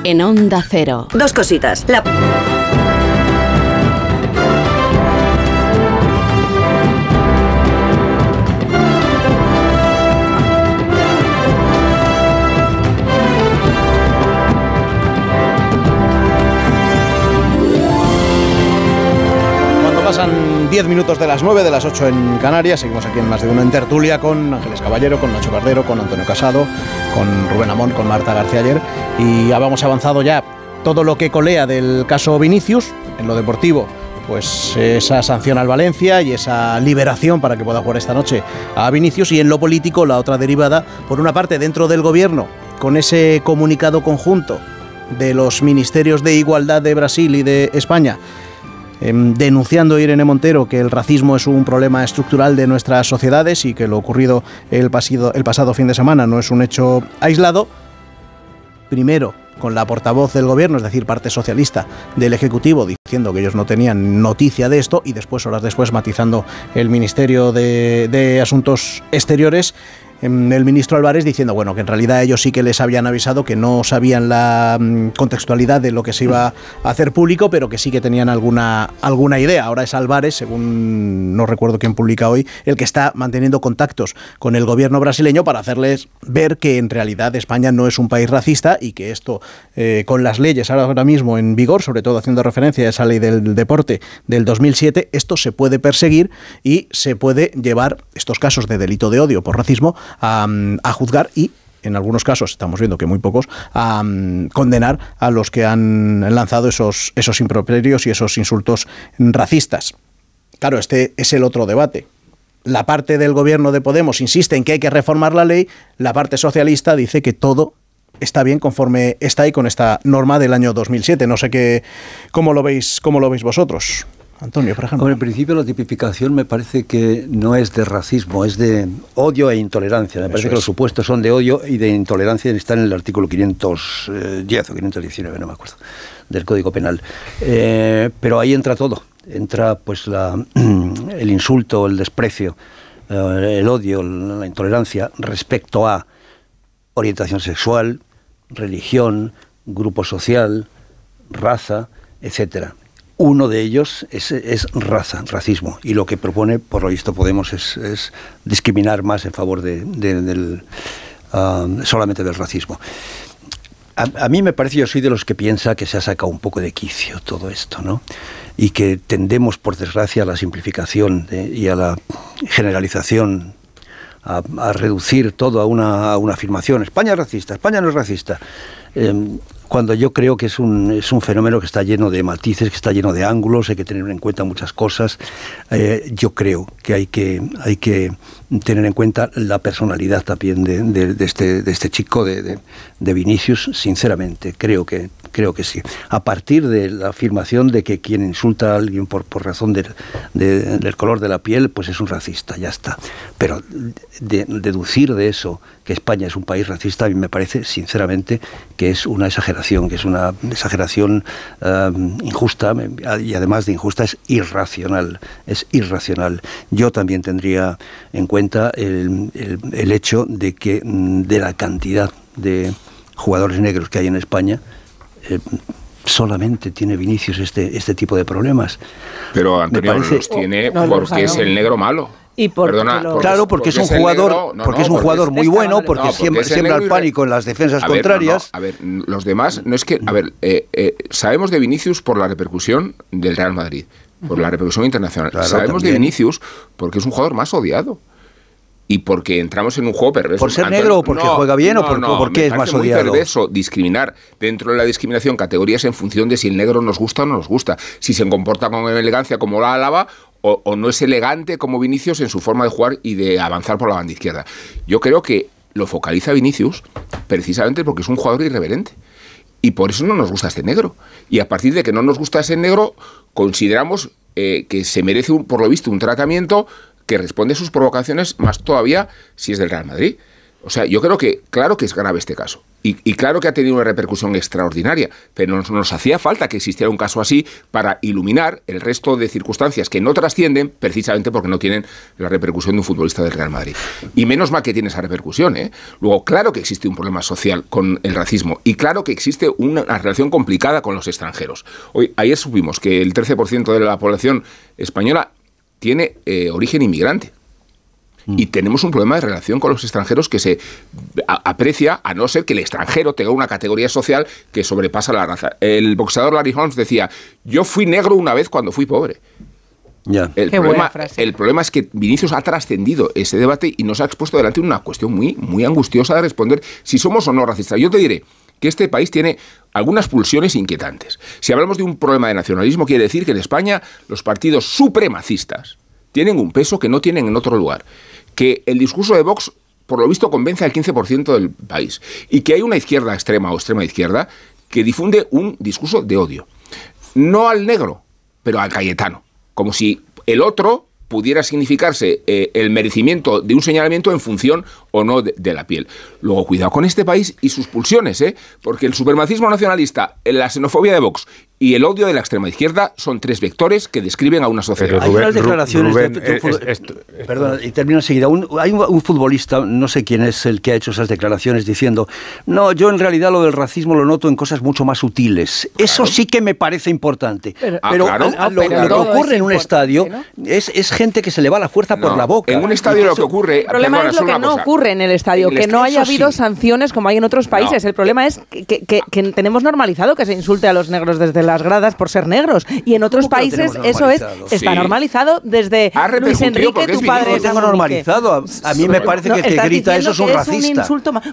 En Onda Cero. Dos cositas. La... 10 minutos de las 9, de las 8 en Canarias. Seguimos aquí en más de uno en tertulia con Ángeles Caballero, con Nacho Cardero, con Antonio Casado, con Rubén Amón, con Marta García ayer. Y habíamos avanzado ya todo lo que colea del caso Vinicius en lo deportivo. Pues esa sanción al Valencia y esa liberación para que pueda jugar esta noche a Vinicius. Y en lo político, la otra derivada, por una parte, dentro del gobierno, con ese comunicado conjunto de los ministerios de Igualdad de Brasil y de España Em, denunciando Irene Montero que el racismo es un problema estructural de nuestras sociedades y que lo ocurrido el, pasado fin de semana no es un hecho aislado. Primero, con la portavoz del gobierno, es decir, parte socialista del Ejecutivo, diciendo que ellos no tenían noticia de esto y después, horas después, matizando el Ministerio de Asuntos Exteriores el ministro Álvarez diciendo bueno que en realidad ellos sí que les habían avisado que no sabían la mm, contextualidad de lo que se iba a hacer público, pero que sí que tenían alguna, alguna idea. Ahora es Álvarez, según no recuerdo quién publica hoy, el que está manteniendo contactos con el gobierno brasileño para hacerles ver que en realidad España no es un país racista y que esto, eh, con las leyes ahora mismo en vigor, sobre todo haciendo referencia a esa ley del deporte del 2007, esto se puede perseguir y se puede llevar estos casos de delito de odio por racismo a, juzgar y en algunos casos, estamos viendo que muy pocos, a condenar a los que han lanzado esos, esos improperios y esos insultos racistas. Claro, este es el otro debate. La parte del gobierno de Podemos insiste en que hay que reformar la ley, la parte socialista dice que todo está bien conforme está ahí con esta norma del año 2007. No sé qué, cómo lo veis, cómo lo veis vosotros. Antonio, por ejemplo. en principio la tipificación me parece que no es de racismo, es de odio e intolerancia. Me parece que los supuestos son de odio y de intolerancia están en el artículo 510 o 519, no me acuerdo, del Código Penal. Eh, pero ahí entra todo. Entra pues la, [CLEARS THROAT] el insulto, el desprecio, eh, el odio, la intolerancia respecto a orientación sexual, religión, grupo social, raza, etcétera uno de ellos es, raza, racismo, y lo que propone, por lo visto, Podemos es, discriminar más en favor de, ah, solamente del racismo. A, mí me parece, yo soy de los que piensa que se ha sacado un poco de quicio todo esto, ¿no? Y que tendemos, por desgracia, a la simplificación y a la generalización, a, reducir todo a una, a una, afirmación. España es racista, España no es racista. Em, cuando yo creo que es un, es un fenómeno que está lleno de matices, que está lleno de ángulos, hay que tener en cuenta muchas cosas. Eh, yo creo que hay, que hay que tener en cuenta la personalidad también de, este, de este chico, de, de, Vinicius, sinceramente, creo que, creo que sí. A partir de la afirmación de que quien insulta a alguien por, por razón del color de la piel, pues es un racista, ya está. Pero deducir de eso que España es un país racista, a mí me parece, sinceramente, que es una exageración, que es una exageración eh, injusta y además de injusta es irracional, es irracional. Yo también tendría en cuenta el, el, hecho de que mm, de la cantidad de jugadores negros que hay en España, eh, solamente tiene Vinicius este, este tipo de problemas. Pero Antonio los tiene porque es el negro malo claro, porque, es un jugador, porque es un jugador muy bueno, porque, siembra, el pánico en las defensas contrarias. a ver, los demás, no es que, a ver, eh, eh, sabemos de Vinicius por la repercusión del Real Madrid, por la repercusión internacional. sabemos de Vinicius porque es un jugador más odiado y porque entramos en un juego perverso. ¿Por ser negro o porque juega bien o por, porque es más odiado? Es perverso discriminar dentro de la discriminación categorías en función de si el negro nos gusta o no nos gusta, si se comporta con elegancia como la alaba o, no es elegante como Vinicius en su forma de jugar y de avanzar por la banda izquierda. Yo creo que lo focaliza Vinicius precisamente porque es un jugador irreverente. Y por eso no nos gusta este negro. Y a partir de que no nos gusta ese negro, consideramos eh, que se merece, por lo visto, un tratamiento que responde a sus provocaciones, más todavía si es del Real Madrid. O sea, yo creo que, claro que es grave este caso. Y, claro que ha tenido una repercusión extraordinaria, pero nos, nos, hacía falta que existiera un caso así para iluminar el resto de circunstancias que no trascienden precisamente porque no tienen la repercusión de un futbolista del Real Madrid. Y menos mal que tiene esa repercusión. ¿eh? Luego, claro que existe un problema social con el racismo y claro que existe una, relación complicada con los extranjeros. Hoy, ayer supimos que el 13% de la población española tiene eh, origen inmigrante. Y tenemos un problema de relación con los extranjeros que se aprecia a no ser que el extranjero tenga una categoría social que sobrepasa la raza. El boxeador Larry Holmes decía, yo fui negro una vez cuando fui pobre. Ya. El, problema, el, problema, es que Vinicius ha trascendido ese debate y nos ha expuesto delante una cuestión muy, muy angustiosa de responder si somos o no racistas. Yo te diré que este país tiene algunas pulsiones inquietantes. Si hablamos de un problema de nacionalismo, quiere decir que en España los partidos supremacistas tienen un peso que no tienen en otro lugar que el discurso de Vox, por lo visto, convence al 15% del país y que hay una izquierda extrema o extrema izquierda que difunde un discurso de odio. No al negro, pero al cayetano. Como si el otro pudiera significarse eh, el merecimiento de un señalamiento en función o no de, la piel. Luego, cuidado con este país y sus pulsiones, ¿eh? porque el supremacismo nacionalista, la xenofobia de Vox y el odio de la extrema izquierda son tres vectores que describen a una sociedad. hay unas declaraciones. perdón, y termino enseguida. hay un, futbolista, no sé quién es el que ha hecho esas declaraciones, diciendo: No, yo en realidad lo del racismo lo noto en cosas mucho más sutiles. Eso sí que me parece importante. Pero, ah, lo, que ocurre en un estadio es, es, gente que se le va la fuerza por la boca. En un estadio lo que ocurre. El problema es lo que no ocurre en el estadio, que no haya habido sanciones como hay en otros países. El problema es que, que tenemos normalizado que se insulte a los negros desde las gradas por ser negros. Y en otros países eso es está normalizado desde Luis Enrique, tu padre. Lo tengo normalizado. A, mí me parece que el que grita eso es un racista.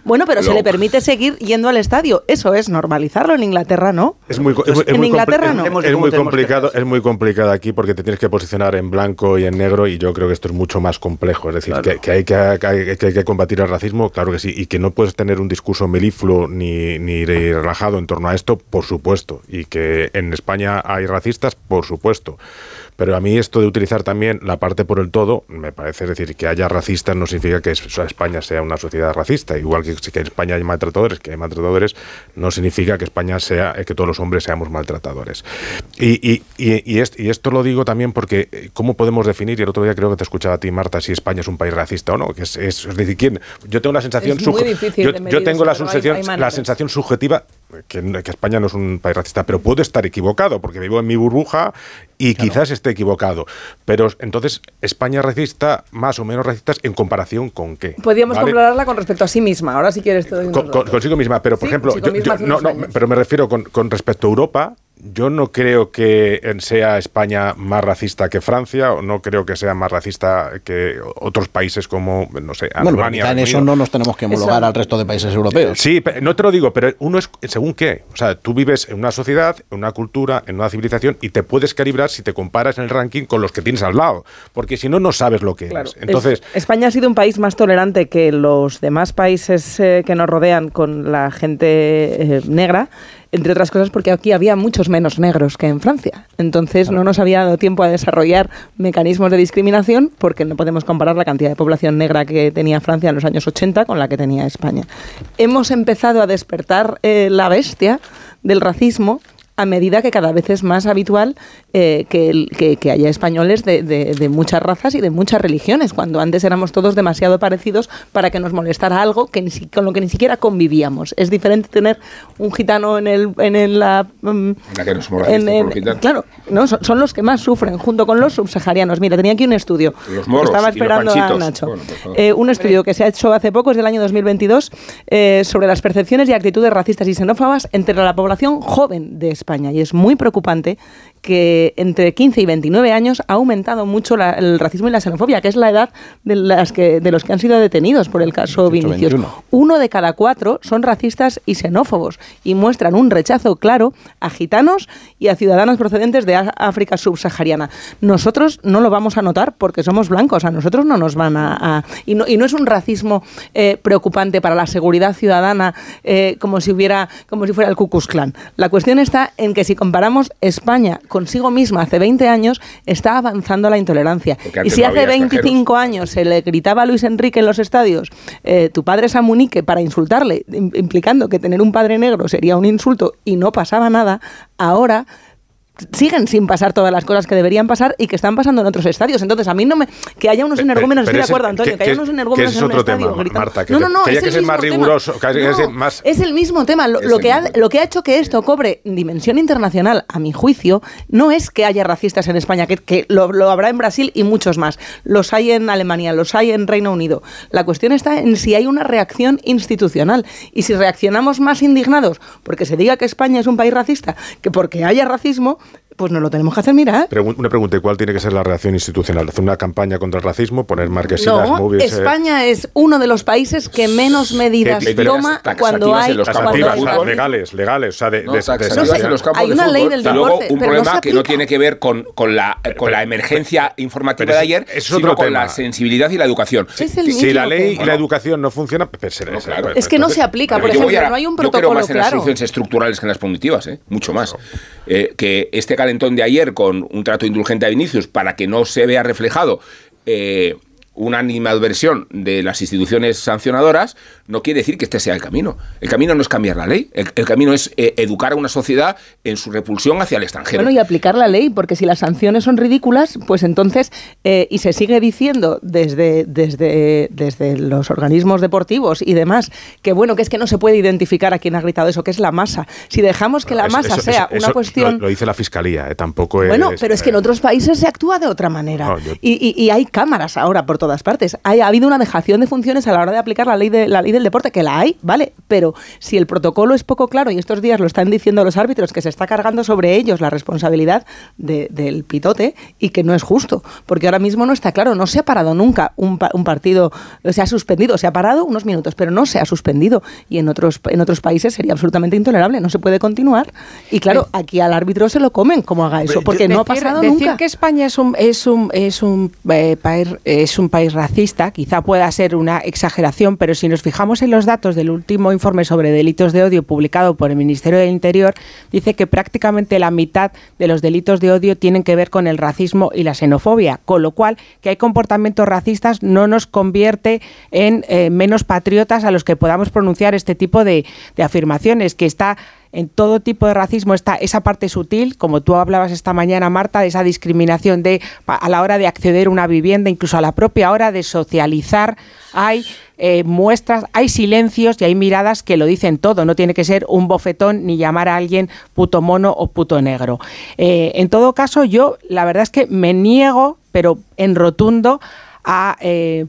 bueno, pero se le permite seguir yendo al estadio. Eso es normalizarlo en Inglaterra, ¿no? Es muy, en Inglaterra no. Es, muy complicado, es muy complicado aquí porque te tienes que posicionar en blanco y en negro y yo creo que esto es mucho más complejo. Es decir, que, hay que, que, hay que combatir el racismo, claro que sí, y que no puedes tener un discurso melifluo ni, ni relajado en torno a esto, por supuesto, y que en España España hay racistas, por supuesto. Pero a mí esto de utilizar también la parte por el todo, me parece decir que haya racistas no significa que España sea una sociedad racista. Igual que, que en España hay maltratadores, que hay maltratadores, no significa que España sea, que todos los hombres seamos maltratadores. Y, y, y, esto lo digo también porque, eh, ¿cómo podemos definir? Y el otro día creo que te escuchaba a ti, Marta, si España es un país racista o no. Que es, decir, ¿quién? Yo tengo la sensación, yo, tengo la, sensación, la sensación subjetiva que, España no es un país racista, pero puedo estar equivocado porque vivo en mi burbuja y quizás esté equivocado. Pero entonces, ¿España es racista, más o menos racista, en comparación con qué? Podríamos compararla con respecto a sí misma. Ahora, si quieres, todo consigo misma, pero por ejemplo, no, no, pero me refiero con, con respecto a Europa yo no creo que sea España más racista que Francia, o no creo que sea más racista que otros países como, no sé, Alemania. Bueno, en eso no nos tenemos que homologar al resto de países europeos. Sí, no te lo digo, pero uno es según qué. O sea, tú vives en una sociedad, en una cultura, en una civilización y te puedes calibrar si te comparas en el ranking con los que tienes al lado, porque si no, no sabes lo que es. Entonces, España ha sido un país más tolerante que los demás países eh, que nos rodean con la gente eh, negra entre otras cosas porque aquí había muchos menos negros que en Francia. Entonces no nos había dado tiempo a desarrollar mecanismos de discriminación porque no podemos comparar la cantidad de población negra que tenía Francia en los años 80 con la que tenía España. Hemos empezado a despertar eh, la bestia del racismo a medida que cada vez es más habitual eh, que, que, haya españoles de, de, muchas razas y de muchas religiones, cuando antes éramos todos demasiado parecidos para que nos molestara algo que con lo que ni siquiera convivíamos. Es diferente tener un gitano en el... En la, mm, la que nos Claro, no, son, los que más sufren, junto con los subsaharianos. Mira, tenía aquí un estudio. Los moros Estaba esperando a Nacho. Eh, un estudio que se ha hecho hace poco, es del año 2022, eh, sobre las percepciones y actitudes racistas y xenófobas entre la población joven de. España y es muy preocupante que entre 15 y 29 años ha aumentado mucho el racismo y la xenofobia, que es la edad de, las que, de los que han sido detenidos por el caso Vinicius. Uno de cada cuatro son racistas y xenófobos y muestran un rechazo claro a gitanos y a ciudadanos procedentes de África subsahariana. Nosotros no lo vamos a notar porque somos blancos, a nosotros no nos van a... y, no, y, no, es un racismo eh, preocupante para la seguridad ciudadana eh, como si hubiera como si fuera el Ku Klux Klan. La cuestión está en que si comparamos España consigo misma hace 20 años, está avanzando la intolerancia. Y si hace 25 años se le gritaba a Luis Enrique en los estadios, eh, tu padre es amunique para insultarle, implicando que tener un padre negro sería un insulto y no pasaba nada, ahora siguen sin pasar todas las cosas que deberían pasar y que están pasando en otros estadios. Entonces, a mí no me. Que haya unos energúmenos, estoy de acuerdo, Antonio, que, haya unos energúmenos es en un estadio. Tema, Marta, que no, no, no, que, que ser más riguroso. más... Es el mismo tema. Lo, que ha, lo que ha hecho que esto cobre dimensión internacional, a mi juicio, no es que haya racistas en España, que, que lo, lo, habrá en Brasil y muchos más. Los hay en Alemania, los hay en Reino Unido. La cuestión está en si hay una reacción institucional. Y si reaccionamos más indignados porque se diga que España es un país racista que porque haya racismo, pues no lo tenemos que hacer mirar. una pregunta, ¿cuál tiene que ser la reacción institucional? ¿Hacer una campaña contra el racismo? ¿Poner marquesinas, no, eh? España es uno de los países que menos medidas toma cuando hay... Los legales, legales. O sea, de, hay una ley del deporte. luego un problema que no tiene que ver con, con, la, con la emergencia informativa de ayer, es sino con la sensibilidad y la educación. si la ley y la educación no funcionan, pues, es que no se aplica. Por ejemplo, no hay un protocolo Yo creo más en las soluciones estructurales que en las punitivas, ¿eh? mucho más. Eh, que este calentón de ayer con un trato indulgente a Vinicius para que no se vea reflejado eh, una animadversión de las instituciones sancionadoras, no quiere decir que este sea el camino. El camino no es cambiar la ley, el, camino es eh, educar a una sociedad en su repulsión hacia el extranjero. Bueno, y aplicar la ley, porque si las sanciones son ridículas, pues entonces, eh, y se sigue diciendo desde, desde, desde los organismos deportivos y demás, que bueno, que es que no se puede identificar a quién ha gritado eso, que es la masa. Si dejamos que la masa sea una cuestión... Lo, dice la Fiscalía, eh, tampoco es... Bueno, pero es que en otros países se actúa de otra manera. y, y, hay cámaras ahora por todas partes. ha habido una dejación de funciones a la hora de aplicar la ley, de, la ley del deporte, que la hay, ¿vale? Pero si el protocolo es poco claro, y estos días lo están diciendo los árbitros, que se está cargando sobre ellos la responsabilidad del pitote y que no es justo, porque ahora mismo no está claro, no se ha parado nunca un, un partido, se ha suspendido, se ha parado unos minutos, pero no se ha suspendido. Y en otros, en otros países sería absolutamente intolerable, no se puede continuar. Y claro, aquí al árbitro se lo comen como haga eso, porque no ha pasado decir nunca. Decir que España es un, es un, es un, eh, país, es un país racista, quizá pueda ser una exageración, pero si nos fijamos en los datos del último informe sobre delitos de odio publicado por el Ministerio del Interior, dice que prácticamente la mitad de los delitos de odio tienen que ver con el racismo y la xenofobia, con lo cual que hay comportamientos racistas no nos convierte en eh, menos patriotas a los que podamos pronunciar este tipo de, de afirmaciones, que está en todo tipo de racismo está esa parte sutil, como tú hablabas esta mañana, Marta, de esa discriminación de a la hora de acceder a una vivienda, incluso a la propia hora de socializar, hay eh, muestras, hay silencios y hay miradas que lo dicen todo. No tiene que ser un bofetón ni llamar a alguien puto mono o puto negro. Eh, en todo caso, yo la verdad es que me niego, pero en rotundo, a eh,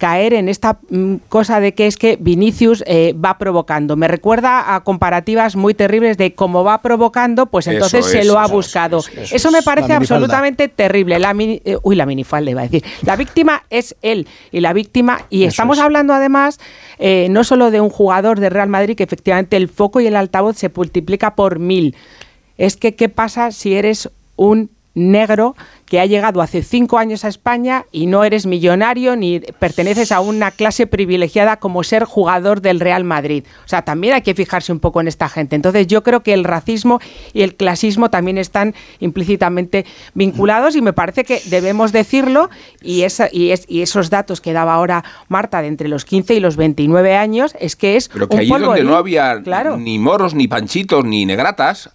caer en esta mm, cosa de que es que Vinicius eh, va provocando. Me recuerda a comparativas muy terribles de cómo va provocando, pues entonces se lo ha buscado. Eso, me parece absolutamente terrible. La eh, uy, la minifalda iba a decir. La víctima es él y la víctima, y estamos hablando además eh, no solo de un jugador de Real Madrid, que efectivamente el foco y el altavoz se multiplica por mil. Es que, ¿qué pasa si eres un negro que ha llegado hace cinco años a España y no eres millonario ni perteneces a una clase privilegiada como ser jugador del Real Madrid. O sea, también hay que fijarse un poco en esta gente. Entonces yo creo que el racismo y el clasismo también están implícitamente vinculados y me parece que debemos decirlo y, esa, y, es, y esos datos que daba ahora Marta de entre los 15 y los 29 años es que es... Pero que allí donde no había ni moros, ni panchitos, ni negratas,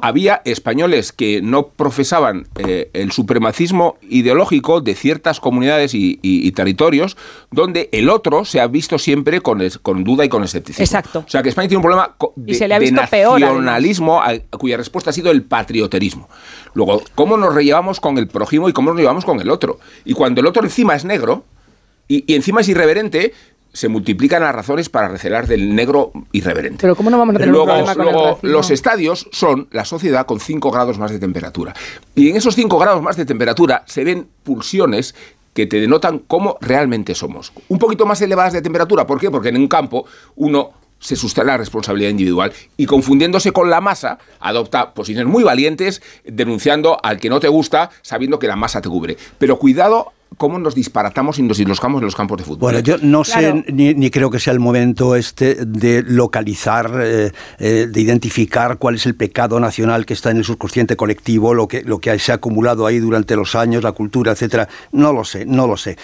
había españoles que no profesaban eh, el supremacismo ideológico de ciertas comunidades y, territorios donde el otro se ha visto siempre con, con duda y con escepticismo. Exacto. O sea que España tiene un problema de, nacionalismo cuya respuesta ha sido el patrioterismo. Luego, ¿cómo nos rellevamos con el prójimo y cómo nos llevamos con el otro? Y cuando el otro encima es negro y, y encima es irreverente, se multiplican las razones para recelar del negro irreverente. Pero ¿cómo no vamos a tener luego, un problema luego los estadios son la sociedad con 5 grados más de temperatura. Y en esos 5 grados más de temperatura se ven pulsiones que te denotan cómo realmente somos. Un poquito más elevadas de temperatura, ¿por qué? Porque en un campo uno se sustrae la responsabilidad individual y confundiéndose con la masa adopta posiciones muy valientes denunciando al que no te gusta sabiendo que la masa te cubre. Pero cuidado cómo nos disparatamos y nos dislocamos en los campos de fútbol. Bueno, yo no sé ni, creo que sea el momento este de localizar, eh, eh, de identificar cuál es el pecado nacional que está en el subconsciente colectivo, lo que, lo que se ha acumulado ahí durante los años, la cultura, etcétera. No lo sé, no lo sé.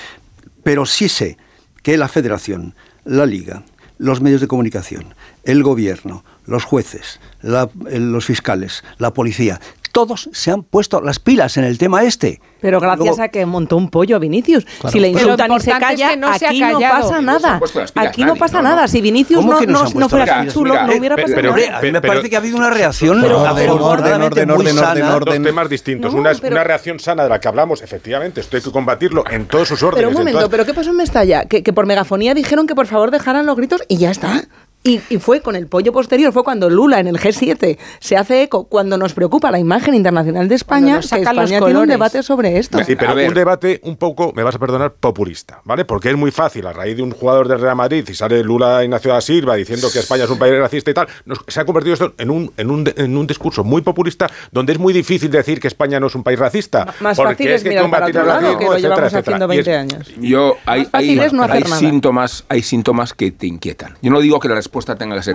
Pero sí sé que la Federación, la Liga, los medios de comunicación, el gobierno, los jueces, los fiscales, la policía, todos se han puesto las pilas en el tema este. Pero gracias a que montó un pollo Vinicius. Si le insultan y se calla, aquí no pasa nada. Aquí no pasa nada. Si Vinicius no, no, no fuera chulo, no hubiera pasado nada. A mí me parece que ha habido una reacción orden, orden, orden, orden, Dos temas distintos. Una es una reacción sana de la que hablamos, efectivamente. Esto hay que combatirlo en todos sus órdenes. Pero un momento, ¿pero qué pasó en Mestalla? Que, que por megafonía dijeron que por favor dejaran los gritos y ya está. Y, fue con el pollo posterior, fue cuando Lula en el G7 se hace eco, cuando nos preocupa la imagen internacional de España, que España tiene un debate sobre esto. Sí, pero un debate un poco, me vas a perdonar, populista, ¿vale? Porque es muy fácil, a raíz de un jugador del Real Madrid y sale Lula Ignacio da Silva diciendo que España es un país racista y tal, se ha convertido esto en un, en, un, en un discurso muy populista donde es muy difícil decir que España no es un país racista. más fácil es, que combatir el racismo, que lo llevamos haciendo 20 años. Yo, hay, hay, hay síntomas, hay síntomas que te inquietan. Yo no digo que la respuesta tenga que ser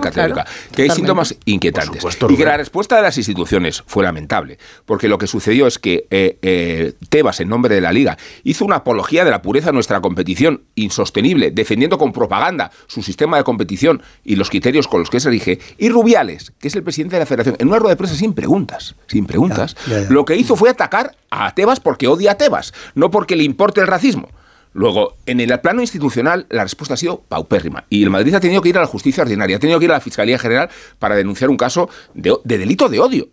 que hay síntomas inquietantes. y que la respuesta de las instituciones fue lamentable, porque lo que sucedió es que eh, eh, Tebas, en nombre de la Liga, hizo una apología de la pureza de nuestra competición insostenible, defendiendo con propaganda su sistema de competición y los criterios con los que se rige, y Rubiales, que es el presidente de la federación, en una rueda de prensa sin preguntas, sin preguntas, lo que hizo fue atacar a Tebas porque odia a Tebas, no porque le importe el racismo. Luego, en el plano institucional, la respuesta ha sido paupérrima. Y el Madrid ha tenido que ir a la justicia ordinaria, ha tenido que ir a la Fiscalía General para denunciar un caso de, delito de odio.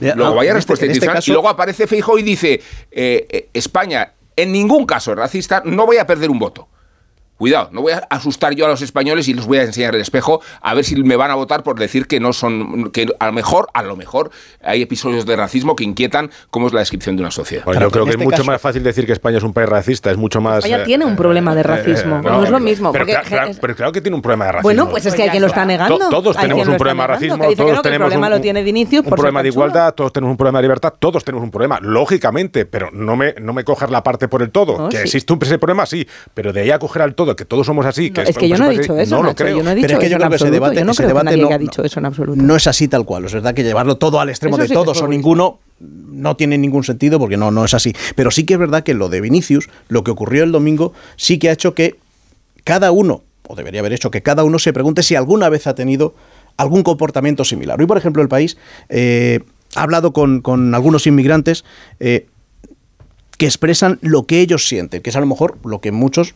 Luego vaya este- respuesta este institucional y luego aparece Feijóo y dice, eh, eh, España en ningún caso racista, no voy a perder un voto. Cuidado, no voy a asustar yo a los españoles y les voy a enseñar el espejo a ver si me van a votar por decir que no son, que a lo mejor, a lo mejor hay episodios de racismo que inquietan cómo es la descripción de una sociedad. yo creo que es este mucho más fácil decir que España es un país racista, es mucho más. España tiene un problema de eh, racismo, no, es lo mismo. Pero, claro, que tiene un problema de racismo. Bueno, pues es que hay quien lo está negando. todos tenemos un problema de racismo, todos tenemos un, lo tiene un problema de igualdad, todos tenemos un problema de libertad, todos tenemos un problema, lógicamente, pero no me, no me cojas la parte por el todo. que existe un ese problema, sí, pero de ahí a coger al todo, que todos somos así es, que yo no he dicho eso, no creo. Yo no he dicho Pero es que yo creo que ese debate, no, ese debate no, dicho eso en absoluto. no es así tal cual. Es verdad que llevarlo todo al extremo de todos o ninguno no tiene ningún sentido porque no, no es así. Pero sí que es verdad que lo de Vinicius, lo que ocurrió el domingo, sí que ha hecho que cada uno, o debería haber hecho que cada uno se pregunte si alguna vez ha tenido algún comportamiento similar. Hoy, por ejemplo, el país eh, ha hablado con, algunos inmigrantes eh, que expresan lo que ellos sienten, que es a lo mejor lo que muchos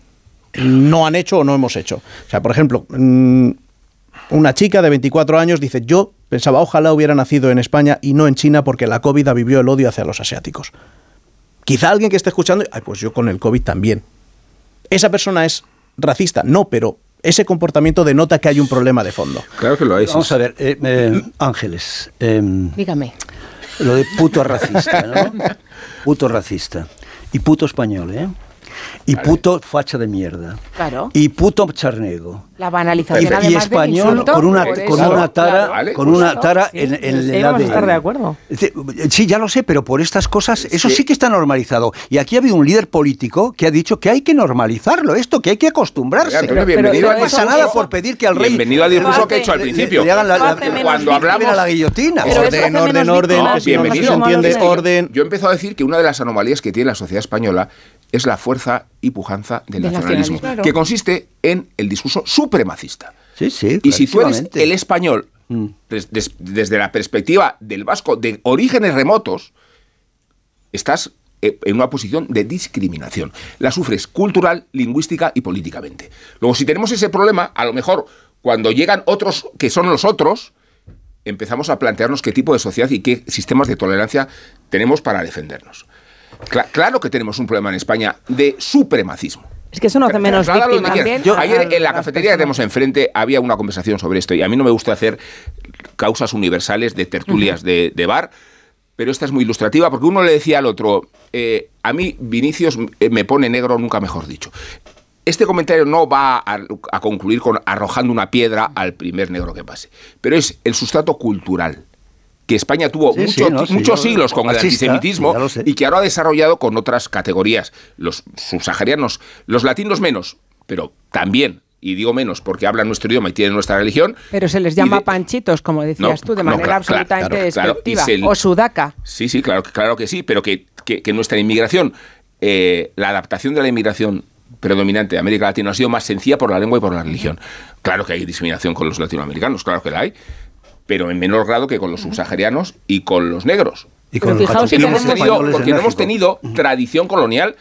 no han hecho o no hemos hecho. O sea, por ejemplo, mm, una chica de 24 años dice, yo pensaba, ojalá hubiera nacido en España y no en China porque la COVID vivió el odio hacia los asiáticos. Quizá alguien que esté escuchando, ay, pues yo con el COVID también. ¿Esa persona es racista? No, pero ese comportamiento denota que hay un problema de fondo. Claro que lo hay. Vamos a ver, eh, eh, Ángeles. Em, Dígame. Lo de puto racista, ¿no? [LAUGHS] puto racista. Y puto español, ¿eh? Y puto facha de mierda. Claro. Y puto charnego. La banalización y, y español con una, con una tara, con una tara en, en la de, estar de acuerdo. Sí, ya lo sé, pero por estas cosas, eso sí que está normalizado. Y aquí ha habido un líder político que ha dicho que hay que normalizarlo, esto, que hay que acostumbrarse. bienvenido no pasa nada por pedir que al rey. Bienvenido al discurso que he hecho al principio. cuando hablamos a la guillotina. Orden, orden, orden. bienvenido. entiende orden. Yo he empezado a decir que una de las anomalías que tiene la sociedad española es la fuerza y pujanza del nacionalismo, que consiste en el discurso supremacista. Sí, sí, y si tú eres el español, mm. desde la perspectiva del vasco de orígenes remotos, estás eh, en una posición de discriminación. La sufres cultural, lingüística y políticamente. Luego, si tenemos ese problema, a lo mejor cuando llegan otros que son los otros, empezamos a plantearnos qué tipo de sociedad y qué sistemas de tolerancia tenemos para defendernos claro que tenemos un problema en España de supremacismo. Es que eso no hace menos víctima. ayer en la cafetería que tenemos enfrente había una conversación sobre esto y a mí no me gusta hacer causas universales de tertulias de, bar, pero esta es muy ilustrativa porque uno le decía al otro, eh, a mí Vinicius eh, me pone negro, nunca mejor dicho. Este comentario no va a, a concluir con arrojando una piedra al primer negro que pase, pero es el sustrato cultural que España tuvo muchos siglos con el antisemitismo y que ahora ha desarrollado con otras categorías. Los subsaharianos, los latinos menos, pero también y digo menos porque hablan nuestro idioma y tienen nuestra religión. Pero se les llama panchitos, como decías tú, de manera absolutamente despectiva. o sudaca. Sí, sí, claro, claro que sí, pero que, nuestra inmigración, eh, la adaptación de la inmigración predominante de América Latina ha sido más sencilla por la lengua y por la religión. Claro que hay discriminación con los latinoamericanos, claro que la hay, pero en menor grado que con los subsaharianos y con los negros. Y con los porque no hemos tenido, porque no hemos tenido tradición colonial,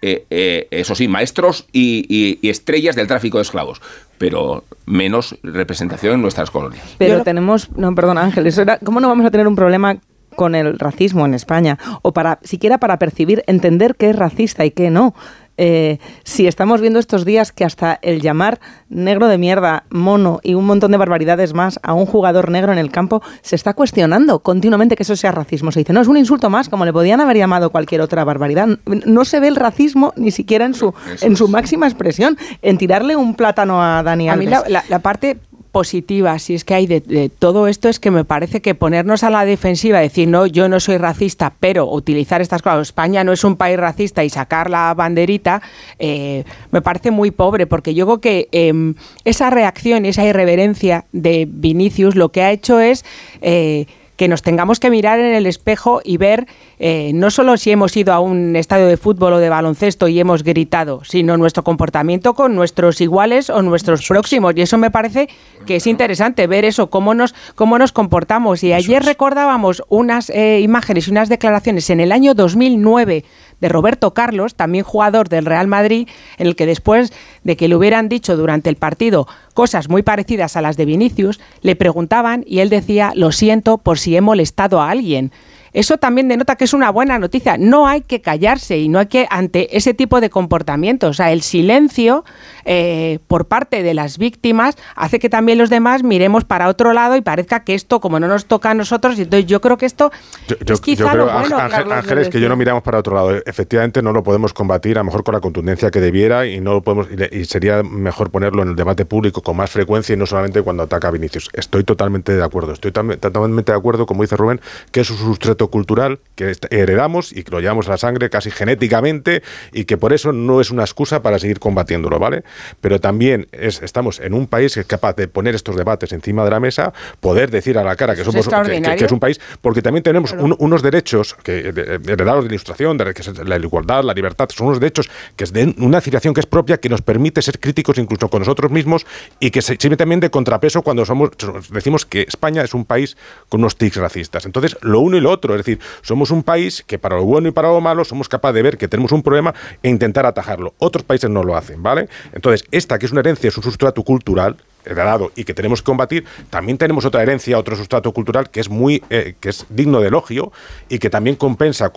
eh, eh, eso sí, maestros y, estrellas del tráfico de esclavos, pero menos representación en nuestras colonias. Pero tenemos, no, perdón Ángel, ¿cómo no vamos a tener un problema con el racismo en España? O para, siquiera para percibir, entender qué es racista y qué no. Eh, si estamos viendo estos días que hasta el llamar negro de mierda, mono y un montón de barbaridades más a un jugador negro en el campo se está cuestionando continuamente que eso sea racismo. Se dice, no, es un insulto más, como le podían haber llamado cualquier otra barbaridad. No se ve el racismo ni siquiera en su, en su máxima expresión, en tirarle un plátano a Dani Alves. A mí la parte positiva, si es que hay de, todo esto, es que me parece que ponernos a la defensiva, decir, no, yo no soy racista, pero utilizar estas cosas, España no es un país racista y sacar la banderita, eh, me parece muy pobre, porque yo creo que em, esa reacción, esa irreverencia de Vinicius lo que ha hecho es... Eh, que nos tengamos que mirar en el espejo y ver eh, no solo si hemos ido a un estadio de fútbol o de baloncesto y hemos gritado, sino nuestro comportamiento con nuestros iguales o nuestros próximos. Y eso me parece que es interesante ver eso, cómo nos, cómo nos comportamos. Y ayer recordábamos unas eh, imágenes y unas declaraciones en el año 2009 de Roberto Carlos, también jugador del Real Madrid, en el que después de que le hubieran dicho durante el partido cosas muy parecidas a las de Vinicius, le preguntaban y él decía, lo siento por si he molestado a alguien eso también denota que es una buena noticia. No hay que callarse y no hay que, ante ese tipo de comportamientos, o sea, el silencio eh, por parte de las víctimas hace que también los demás miremos para otro lado y parezca que esto, como no nos toca a nosotros, entonces yo creo que esto yo, es quizá creo, Ángeles, que yo no miramos para otro lado. Efectivamente, no lo podemos combatir a lo mejor con la contundencia que debiera y no lo podemos y sería mejor ponerlo en el debate público con más frecuencia y no solamente cuando ataca a Vinicius. Estoy totalmente de acuerdo. Estoy totalmente de acuerdo, como dice Rubén, que es un sustrato cultural que heredamos y que lo llevamos a la sangre casi genéticamente y que por eso no es una excusa para seguir combatiéndolo, ¿vale? Pero también es, estamos en un país que es capaz de poner estos debates encima de la mesa, poder decir a la cara que somos que, es un país, porque también tenemos unos derechos que heredados de la ilustración, de que es la igualdad, la libertad, son unos derechos que es de una civilización que es propia, que nos permite ser críticos incluso con nosotros mismos y que sirve también de contrapeso cuando somos decimos que España es un país con unos tics racistas. Entonces, lo uno y lo otro, es decir, somos un país que para lo bueno y para lo malo somos capaces de ver que tenemos un problema e intentar atajarlo. Otros países no lo hacen, ¿vale? Entonces, esta que es una herencia, es un sustrato cultural, heredado y que tenemos que combatir, también tenemos otra herencia, otro sustrato cultural que es muy eh, que es digno de elogio y que también compensa,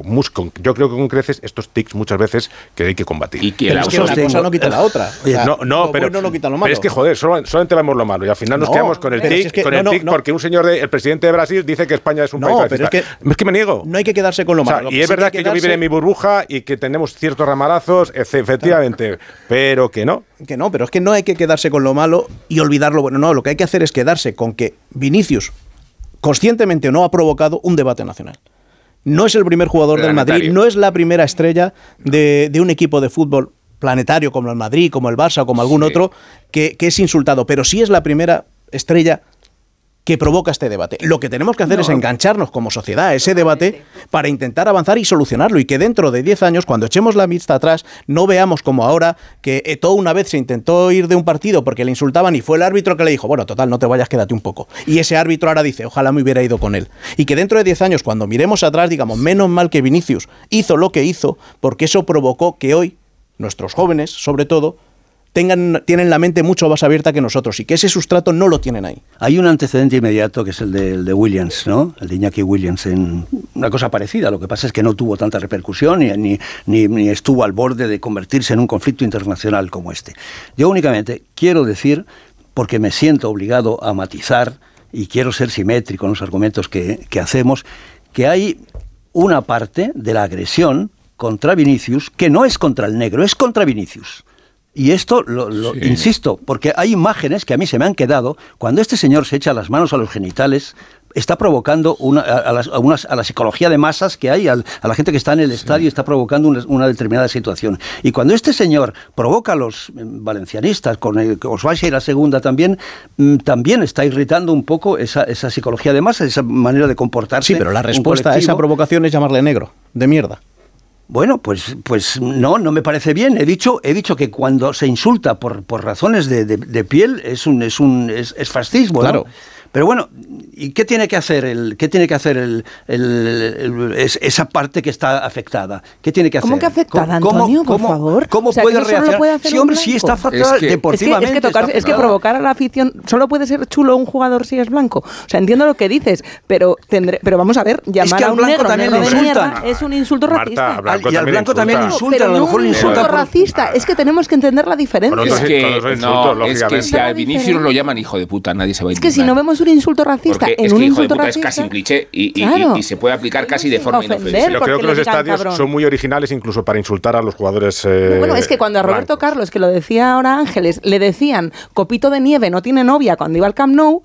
yo creo que con creces, estos tics muchas veces que hay que combatir. Y que, la cosa no quita la otra. no, no, pero, no quita lo malo. Pero es que, joder, solamente vemos lo malo y al final nos quedamos con el tic, con el tic porque un señor, de, el presidente de Brasil dice que España es un país pero es que, es que me niego. No hay que quedarse con lo malo. y es verdad que, yo vivo en mi burbuja y que tenemos ciertos ramalazos, efectivamente, pero que no. Que no, pero es que no hay que quedarse con lo malo y olvidarlo bueno. No, lo que hay que hacer es quedarse con que Vinicius, conscientemente o no, ha provocado un debate nacional. No es el primer jugador del Madrid, no es la primera estrella de, un equipo de fútbol planetario como el Madrid, como el Barça o como algún otro, que, que es insultado, pero sí es la primera estrella que provoca este debate. Lo que tenemos que hacer es engancharnos como sociedad a ese debate para intentar avanzar y solucionarlo y que dentro de 10 años, cuando echemos la vista atrás, no veamos como ahora que eh, todo una vez se intentó ir de un partido porque le insultaban y fue el árbitro que le dijo, bueno, total, no te vayas, quédate un poco. Y ese árbitro ahora dice, ojalá me hubiera ido con él. Y que dentro de 10 años, cuando miremos atrás, digamos, menos mal que Vinicius hizo lo que hizo, porque eso provocó que hoy nuestros jóvenes, sobre todo, tengan, tienen la mente mucho más abierta que nosotros y que ese sustrato no lo tienen ahí. Hay un antecedente inmediato que es el de, de Williams, ¿no? El de Iñaki Williams, en una cosa parecida. Lo que pasa es que no tuvo tanta repercusión ni, ni, ni estuvo al borde de convertirse en un conflicto internacional como este. Yo únicamente quiero decir, porque me siento obligado a matizar y quiero ser simétrico en los argumentos que, que hacemos, que hay una parte de la agresión contra Vinicius que no es contra el negro, es contra Vinicius. Y esto lo, insisto, porque hay imágenes que a mí se me han quedado cuando este señor se echa las manos a los genitales, está provocando una, a, la psicología de masas que hay, a, la gente que está en el estadio, está provocando una, determinada situación. Y cuando este señor provoca a los mm, valencianistas, con el, os vais a ir a segunda también, mm, también está irritando un poco esa, esa psicología de masas, esa manera de comportarse. Sí, pero la respuesta a esa provocación es llamarle negro, de mierda. Bueno, pues, pues no, no me parece bien. He dicho, he dicho que cuando se insulta por, por razones de, de, piel es un, es un es, es fascismo. Claro. Pero bueno, ¿y qué tiene que hacer el, qué tiene que hacer el, esa parte que está afectada? ¿Qué tiene que hacer? ¿Cómo que afectada, Antonio, por favor? ¿Cómo puede reaccionar? sí, hombre, sí está afectada deportivamente. Es que, es que, provocar a la afición solo puede ser chulo un jugador si es blanco. O sea, entiendo lo que dices, pero tendré, pero vamos a ver, llamar a un negro también negro de mierda es un insulto racista. y al blanco también insulta, a lo mejor un insulto racista. Es que tenemos que entender la diferencia. Es que, no, es que si a Vinicius lo llaman hijo de puta, nadie se va a Es que si no vemos un insulto racista en es un que hijo de puta es casi un cliché y, y, se puede aplicar casi de forma inofensiva. Yo creo que los estadios son muy originales incluso para insultar a los jugadores. Eh, bueno, es que cuando a Roberto Carlos, que lo decía ahora Ángeles, le decían copito de nieve no tiene novia cuando iba al Camp Nou,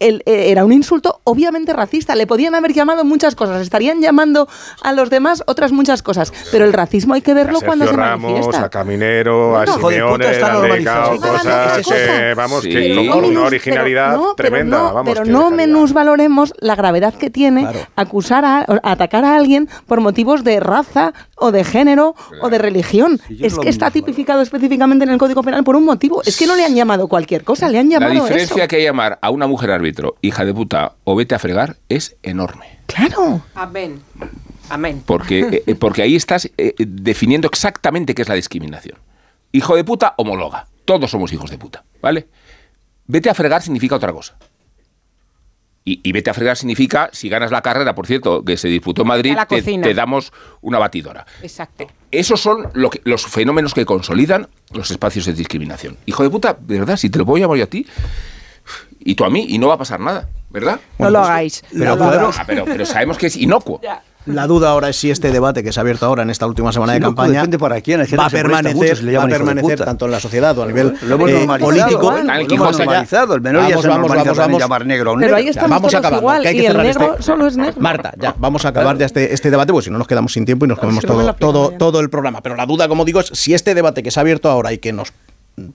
eh, era un insulto obviamente racista. Le podían haber llamado muchas cosas, estarían llamando a los demás otras muchas cosas, pero el racismo hay que verlo cuando se manifiesta. A Caminero, a Simeone, a cosas que, vamos, que con una originalidad tremenda. Pero no, menos valoremos la gravedad que tiene acusar a, atacar a alguien por motivos de raza o de género o de religión. es que está tipificado específicamente en el Código Penal por un motivo. Es que no le han llamado cualquier cosa, le han llamado La diferencia que hay llamar a una mujer árbitro hija de puta o vete a fregar, es enorme. Claro. Amén. Amén. Porque, eh, eh, porque ahí estás eh, definiendo exactamente qué es la discriminación. Hijo de puta, homologa. Todos somos hijos de puta, ¿vale? Vete a fregar significa otra cosa. Y, vete a fregar significa, si ganas la carrera, por cierto, que se disputó en Madrid, te, damos una batidora. Exacto. Esos son los fenómenos que consolidan los espacios de discriminación. Hijo de puta, de verdad, si te lo voy a llamar yo a ti, y tú a mí, y no va a pasar nada, ¿verdad? no lo hagáis. Pero, pero, sabemos que es inocuo. La duda ahora es si este debate que se ha abierto ahora en esta última semana de campaña para quién, va a permanecer, va a permanecer tanto en la sociedad o a nivel eh, político. El menor ya se vamos, vamos, vamos, llamar negro a un Pero ahí estamos vamos a acabar. Igual, y el negro este. solo es negro. Marta, ya, vamos a acabar ya este, este debate, porque si no nos quedamos sin tiempo y nos comemos todo, todo, todo el programa. Pero la duda, como digo, es si este debate que se ha abierto ahora y que nos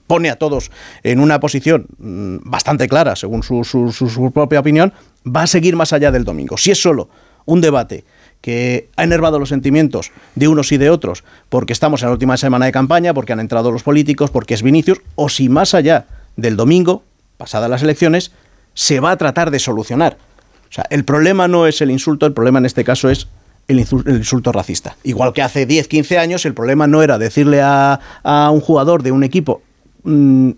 pone a todos en una posición mm, bastante clara, según su, su, propia opinión, va a seguir más allá del domingo. Si es solo un debate que ha enervado los sentimientos de unos y de otros, porque estamos en la última semana de campaña, porque han entrado los políticos, porque es Vinicius, o si más allá del domingo, pasadas las elecciones, se va a tratar de solucionar. O sea, el problema no es el insulto, el problema en este caso es el insulto, racista. Igual que hace 10, 15 años, el problema no era decirle a un jugador de un equipo Mm,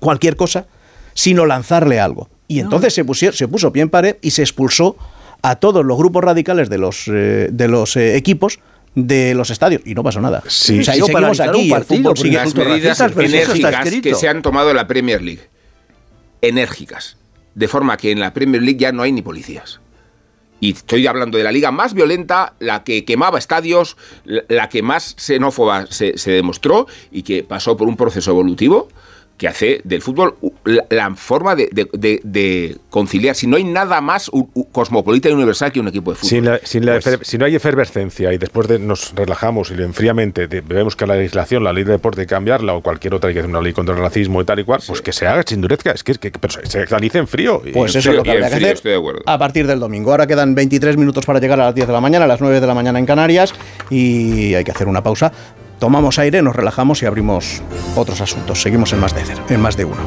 cualquier cosa, sino lanzarle algo. Y entonces se, se puso pie en pared y se expulsó a todos los grupos radicales de los, eh, de los eh, equipos de los estadios y no pasó nada. Sí, o sea, seguimos aquí, partido, sigue las medidas enérgicas que se han tomado en la Premier League, enérgicas, de forma que en la Premier League ya no hay ni policías. Y estoy hablando de la liga más violenta, la que quemaba estadios, la que más xenófoba se, se demostró y que pasó por un proceso evolutivo que hace del fútbol la, forma de, conciliar. Si no hay nada más cosmopolita y universal que un equipo de fútbol. Pues si no hay efervescencia y después de nos relajamos y enfriamente vemos que la legislación, la ley de deporte hay que cambiarla o cualquier otra, hay que hacer una ley contra el racismo y tal y cual, pues que se haga sin dureza. Es que, que, se realice en frío. Pues eso es lo que habría que hacer a partir del domingo. Ahora quedan 23 minutos para llegar a las 10 de la mañana, a las 9 de la mañana en Canarias y hay que hacer una pausa tomamos aire, nos relajamos y abrimos otros asuntos. Seguimos en más de, en más de uno.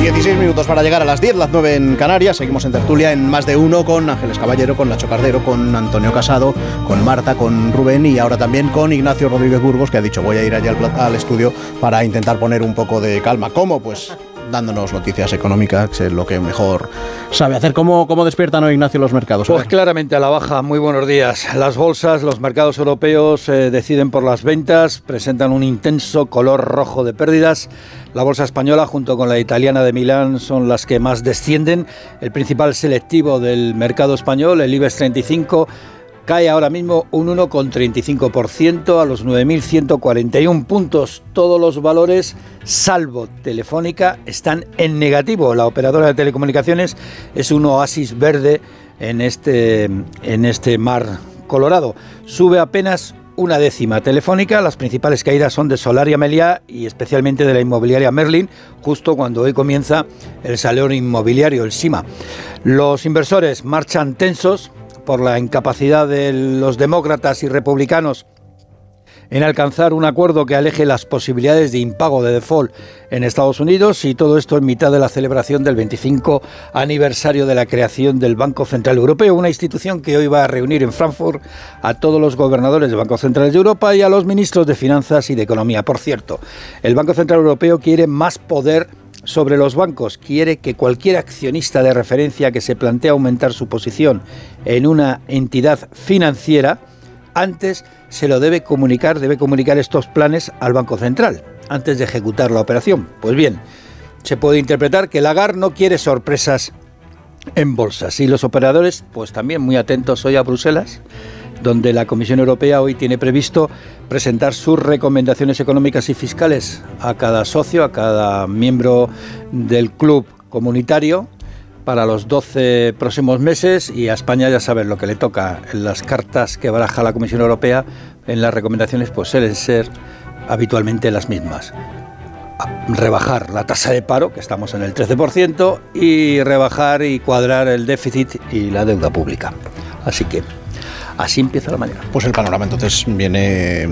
16 minutos para llegar a las 10, las 9 en Canarias. Seguimos en tertulia en más de uno con Ángeles Caballero, con Nacho Cardero, con Antonio Casado, con Marta, con Rubén y ahora también con Ignacio Rodríguez Burgos, que ha dicho voy a ir allá al, al estudio para intentar poner un poco de calma. ¿Cómo? Pues dándonos noticias económicas, que es lo que mejor sabe hacer. ¿Cómo, cómo despiertan hoy, Ignacio, los mercados? Pues claramente a la baja. Muy buenos días. Las bolsas, los mercados europeos eh, deciden por las ventas, presentan un intenso color rojo de pérdidas. La bolsa española junto con la italiana de Milán son las que más descienden. El principal selectivo del mercado español, el IBEX 35, cae ahora mismo un 1,35% a los 9.141 puntos. Todos los valores, salvo Telefónica, están en negativo. La operadora de telecomunicaciones es un oasis verde en este, en este mar colorado. Sube apenas una décima telefónica. Las principales caídas son de Solaria Melia y especialmente de la inmobiliaria Merlin, justo cuando hoy comienza el salón inmobiliario, el SIMA. Los inversores marchan tensos por la incapacidad de los demócratas y republicanos en alcanzar un acuerdo que aleje las posibilidades de impago de default en Estados Unidos y todo esto en mitad de la celebración del 25 aniversario de la creación del Banco Central Europeo, una institución que hoy va a reunir en Frankfurt a todos los gobernadores de Bancos Centrales de Europa y a los ministros de Finanzas y de Economía. Por cierto, el Banco Central Europeo quiere más poder sobre los bancos quiere que cualquier accionista de referencia que se plantea aumentar su posición en una entidad financiera, antes se lo debe comunicar, debe comunicar estos planes al Banco Central, antes de ejecutar la operación. Pues bien, se puede interpretar que Lagarde no quiere sorpresas en bolsas y los operadores, pues también muy atentos hoy a Bruselas, donde la Comisión Europea hoy tiene previsto presentar sus recomendaciones económicas y fiscales a cada socio, a cada miembro del club comunitario para los 12 próximos meses y a España ya saben lo que le toca. En las cartas que baraja la Comisión Europea en las recomendaciones pues suelen ser habitualmente las mismas. Rebajar la tasa de paro, que estamos en el 13%, y rebajar y cuadrar el déficit y la deuda pública. Así que Así empieza la mañana. Pues el panorama entonces viene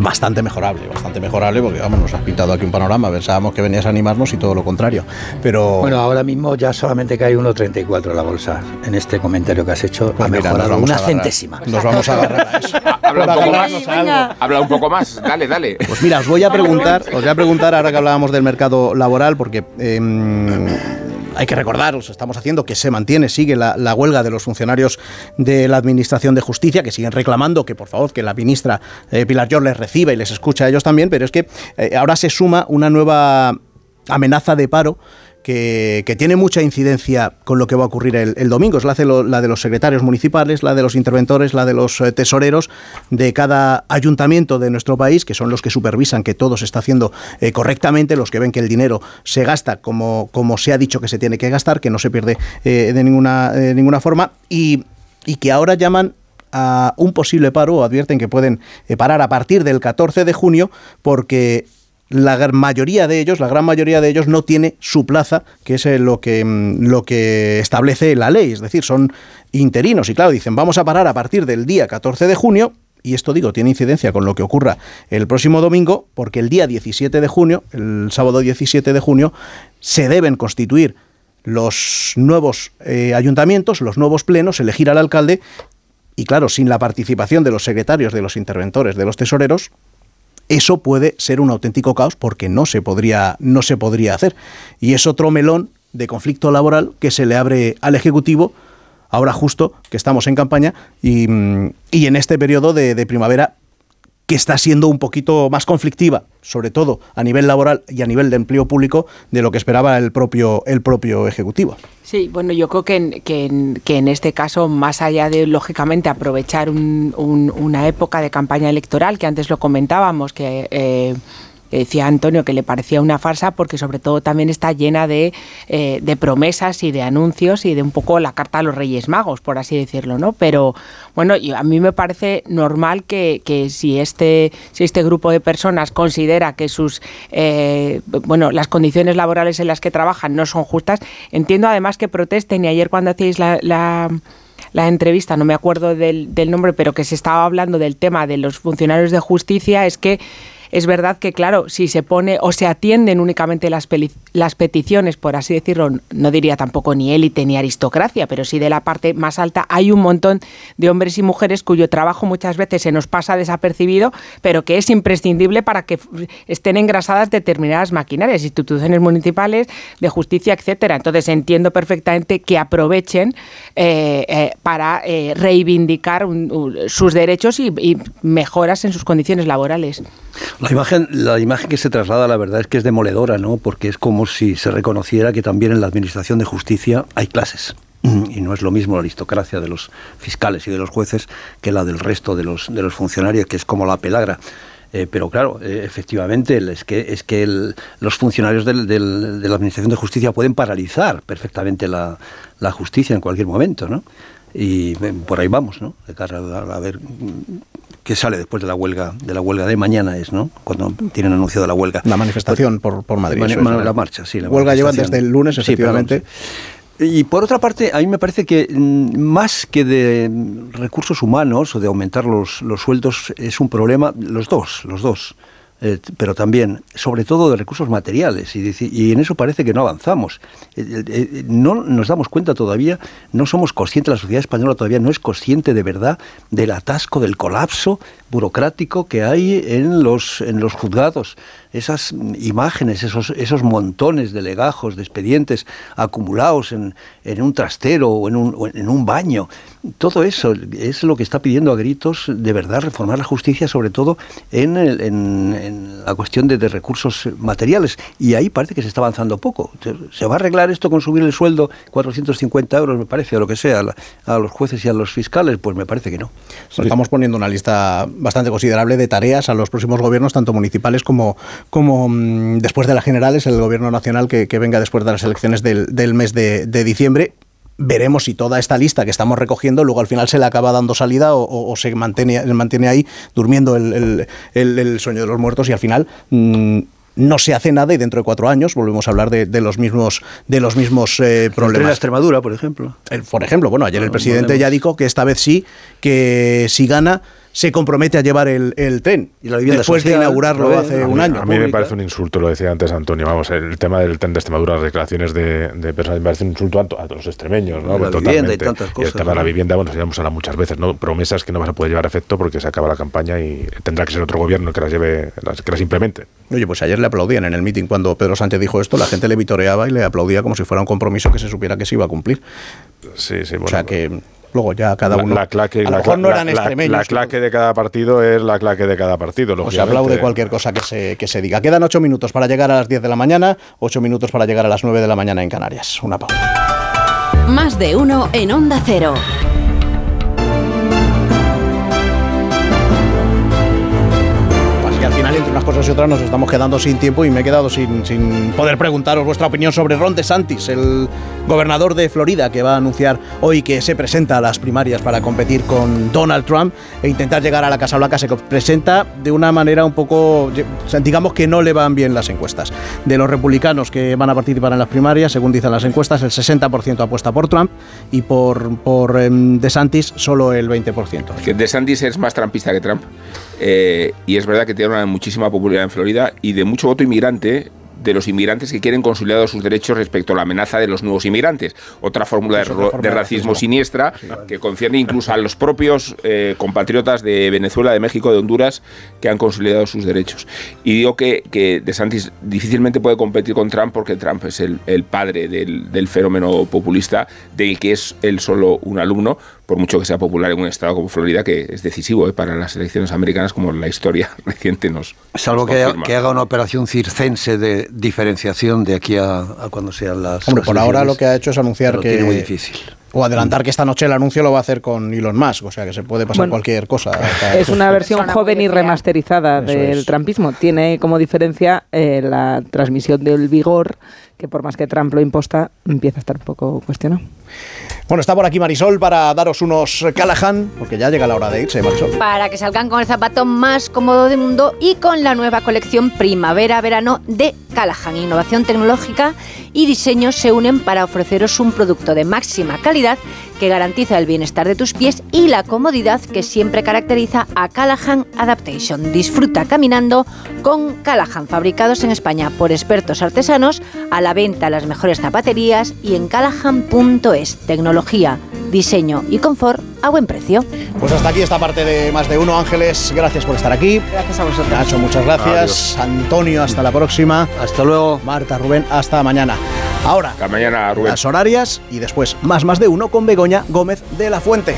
bastante mejorable, bastante mejorable, porque vamos, nos has pintado aquí un panorama, pensábamos que venías a animarnos y todo lo contrario. Pero bueno, ahora mismo ya solamente cae 1.34 la bolsa en este comentario que has hecho, pues ha mejorado una centésima. Nos vamos a agarrar a eso. habla un poco más, habla un poco más, dale, dale. Pues mira, os voy a preguntar, os voy a preguntar ahora que hablábamos del mercado laboral, porque em, hay que recordar, os estamos haciendo, que se mantiene, sigue la, huelga de los funcionarios de la Administración de Justicia, que siguen reclamando que, por favor, que la ministra eh, Pilar Llor les reciba y les escucha a ellos también, pero es que eh, ahora se suma una nueva amenaza de paro que, tiene mucha incidencia con lo que va a ocurrir el, domingo. Es la, de los secretarios municipales, la de los interventores, la de los eh, tesoreros de cada ayuntamiento de nuestro país, que son los que supervisan que todo se está haciendo eh, correctamente, los que ven que el dinero se gasta como, como se ha dicho que se tiene que gastar, que no se pierde eh, de, ninguna, ninguna forma, y, y que ahora llaman a un posible paro o advierten que pueden parar a partir del 14 de junio porque la mayoría de ellos, la gran mayoría de ellos no tiene su plaza, que es eh, lo que, mm, lo que establece la ley, es decir, son interinos. Y claro, dicen, vamos a parar a partir del día 14 de junio, y esto digo, tiene incidencia con lo que ocurra el próximo domingo, porque el día 17 de junio, el sábado 17 de junio, se deben constituir los nuevos eh, ayuntamientos, los nuevos plenos, elegir al alcalde, y claro, sin la participación de los secretarios, de los interventores, de los tesoreros, eso puede ser un auténtico caos porque no se podría, no se podría hacer. Y es otro melón de conflicto laboral que se le abre al Ejecutivo ahora justo que estamos en campaña y, mm, en este periodo de primavera que está siendo un poquito más conflictiva, sobre todo a nivel laboral y a nivel de empleo público, de lo que esperaba el propio, el propio Ejecutivo. Sí, bueno, yo creo que en, que en, este caso, más allá de, lógicamente, aprovechar una época de campaña electoral, que antes lo comentábamos, que... Eh, decía Antonio que le parecía una farsa porque sobre todo también está llena de, eh, de, promesas y de anuncios y de un poco la carta a los Reyes Magos, por así decirlo, ¿no? Pero bueno, a mí me parece normal que, que si, este, si este grupo de personas considera que sus, eh, bueno, las condiciones laborales en las que trabajan no son justas, entiendo además que protesten y ayer cuando hacéis la, la entrevista, no me acuerdo del, nombre, pero que se estaba hablando del tema de los funcionarios de justicia, es que es verdad que, claro, si se pone o se atienden únicamente las, las peticiones, por así decirlo, no diría tampoco ni élite ni aristocracia, pero sí de la parte más alta, hay un montón de hombres y mujeres cuyo trabajo muchas veces se nos pasa desapercibido, pero que es imprescindible para que estén engrasadas determinadas maquinarias, instituciones municipales, de justicia, etcétera. Entonces entiendo perfectamente que aprovechen eh, eh, para eh, reivindicar sus derechos y, y mejoras en sus condiciones laborales. La imagen, la imagen que se traslada, la verdad es que es demoledora, ¿no? Porque es como si se reconociera que también en la administración de justicia hay clases. Y no es lo mismo la aristocracia de los fiscales y de los jueces que la del resto de los, de los funcionarios, que es como la pelagra. Eh, pero claro, eh, efectivamente, es que, es que los funcionarios de la Administración de Justicia pueden paralizar perfectamente la justicia en cualquier momento, ¿no? Y eh, por ahí vamos, ¿no? De cara a ver que sale después de la huelga de la huelga de mañana es, ¿no? Cuando tienen anunciado la huelga. La manifestación por, por Madrid. la marcha, sí. La huelga llevan desde el lunes, efectivamente. Y por otra parte, a mí me parece que mm, más que de recursos humanos o de aumentar los, los sueldos es un problema, los dos, los dos. Eh, pero también, sobre todo, de recursos materiales. Y, en eso parece que no avanzamos. Eh, eh, no nos damos cuenta todavía, no somos conscientes, la sociedad española todavía no es consciente de verdad del atasco, del colapso burocrático que hay en los, en los juzgados esas imágenes, esos, esos montones de legajos, de expedientes acumulados en, en un trastero o en un, en un baño. Todo eso es lo que está pidiendo a gritos de verdad reformar la justicia, sobre todo en, en, la cuestión de, de, recursos materiales. Y ahí parece que se está avanzando poco. ¿Se va a arreglar esto con subir el sueldo 450 euros, me parece, o lo que sea, a, los jueces y a los fiscales? Pues me parece que no. Estamos poniendo una lista bastante considerable de tareas a los próximos gobiernos, tanto municipales como, como mm, después de las generales, el gobierno nacional que, venga después de las elecciones del, mes de, diciembre veremos si toda esta lista que estamos recogiendo luego al final se le acaba dando salida o, se mantiene, mantiene ahí durmiendo el, sueño de los muertos y al final mm, no se hace nada y dentro de cuatro años volvemos a hablar de, los mismos de los mismos eh, problemas. la Extremadura, por ejemplo. por ejemplo, bueno, ayer el presidente ya dijo que esta vez sí, que si gana se compromete a llevar el, tren y la después de inaugurarlo hace un año. A mí me parece un insulto, lo decía antes Antonio, vamos, el tema del tren de Extremadura, las declaraciones de, personas, me parece un insulto a, todos los extremeños, ¿no? La vivienda y tantas cosas. el tema de la vivienda, bueno, ya hemos hablado muchas veces, ¿no? Promesas que no vas a poder llevar a efecto porque se acaba la campaña y tendrá que ser otro gobierno que las lleve, que las implemente. Oye, pues ayer le aplaudían en el meeting cuando Pedro Sánchez dijo esto, la gente le vitoreaba y le aplaudía como si fuera un compromiso que se supiera que se iba a cumplir. Sí, sí, bueno. O sea que Luego ya cada uno. La, claque, a lo mejor no eran extremeños. La, claque de cada partido es la claque de cada partido. O se aplaude cualquier cosa que se, que se diga. Quedan ocho minutos para llegar a las 10 de la mañana, ocho minutos para llegar a las 9 de la mañana en Canarias. Una pausa. Más de uno en Onda Cero. entre unas cosas y otras nos estamos quedando sin tiempo y me he quedado sin, sin poder preguntaros vuestra opinión sobre Ron DeSantis, el gobernador de Florida que va a anunciar hoy que se presenta a las primarias para competir con Donald Trump e intentar llegar a la Casa Blanca. Se presenta de una manera un poco, digamos que no le van bien las encuestas. De los republicanos que van a participar en las primarias, según dicen las encuestas, el 60% apuesta por Trump y por, por em, DeSantis solo el 20%. Que DeSantis es más trampista que Trump. Eh, y es verdad que tiene una muchísima popularidad en Florida y de mucho voto inmigrante de los inmigrantes que quieren consolidados sus derechos respecto a la amenaza de los nuevos inmigrantes. Otra fórmula de, racismo siniestra que concierne incluso a los propios eh, compatriotas de Venezuela, de México, de Honduras que han consolidado sus derechos. Y digo que, que De Santis difícilmente puede competir con Trump porque Trump es el, padre del, del, fenómeno populista del que es él solo un alumno, por mucho que sea popular en un estado como Florida, que es decisivo eh, para las elecciones americanas, como la historia [LAUGHS] reciente nos. Salvo que, haga una operación circense de diferenciación de aquí a, cuando sean las. Hombre, por ahora lo que ha hecho es anunciar que. Tiene muy difícil. O adelantar que esta noche el anuncio lo va a hacer con Elon Musk, o sea que se puede pasar cualquier cosa. [LAUGHS] Es una versión joven y remasterizada del trampismo. Tiene como diferencia eh, la transmisión del vigor, que por más que Trump lo imposta, empieza a estar un poco cuestionado. Bueno, está por aquí Marisol para daros unos Callahan, porque ya llega la hora de irse, Marisol. Para que salgan con el zapato más cómodo del mundo y con la nueva colección Primavera-Verano de Callahan. Innovación tecnológica y diseño se unen para ofreceros un producto de máxima calidad que garantiza el bienestar de tus pies y la comodidad que siempre caracteriza a Callahan Adaptation. Disfruta caminando con Callahan, fabricados en España por expertos artesanos, a la venta en las mejores zapaterías y en callahan.es. Tecnología, diseño y confort a buen precio. Pues hasta aquí esta parte de Más de Uno. Ángeles, gracias por estar aquí. Gracias a vosotros. Nacho, muchas gracias. Antonio, hasta la próxima. Hasta luego. Marta, Rubén, hasta mañana. Ahora, hasta mañana, Rubén. las horarias y después más Más de Uno con Begoña Gómez de la Fuente.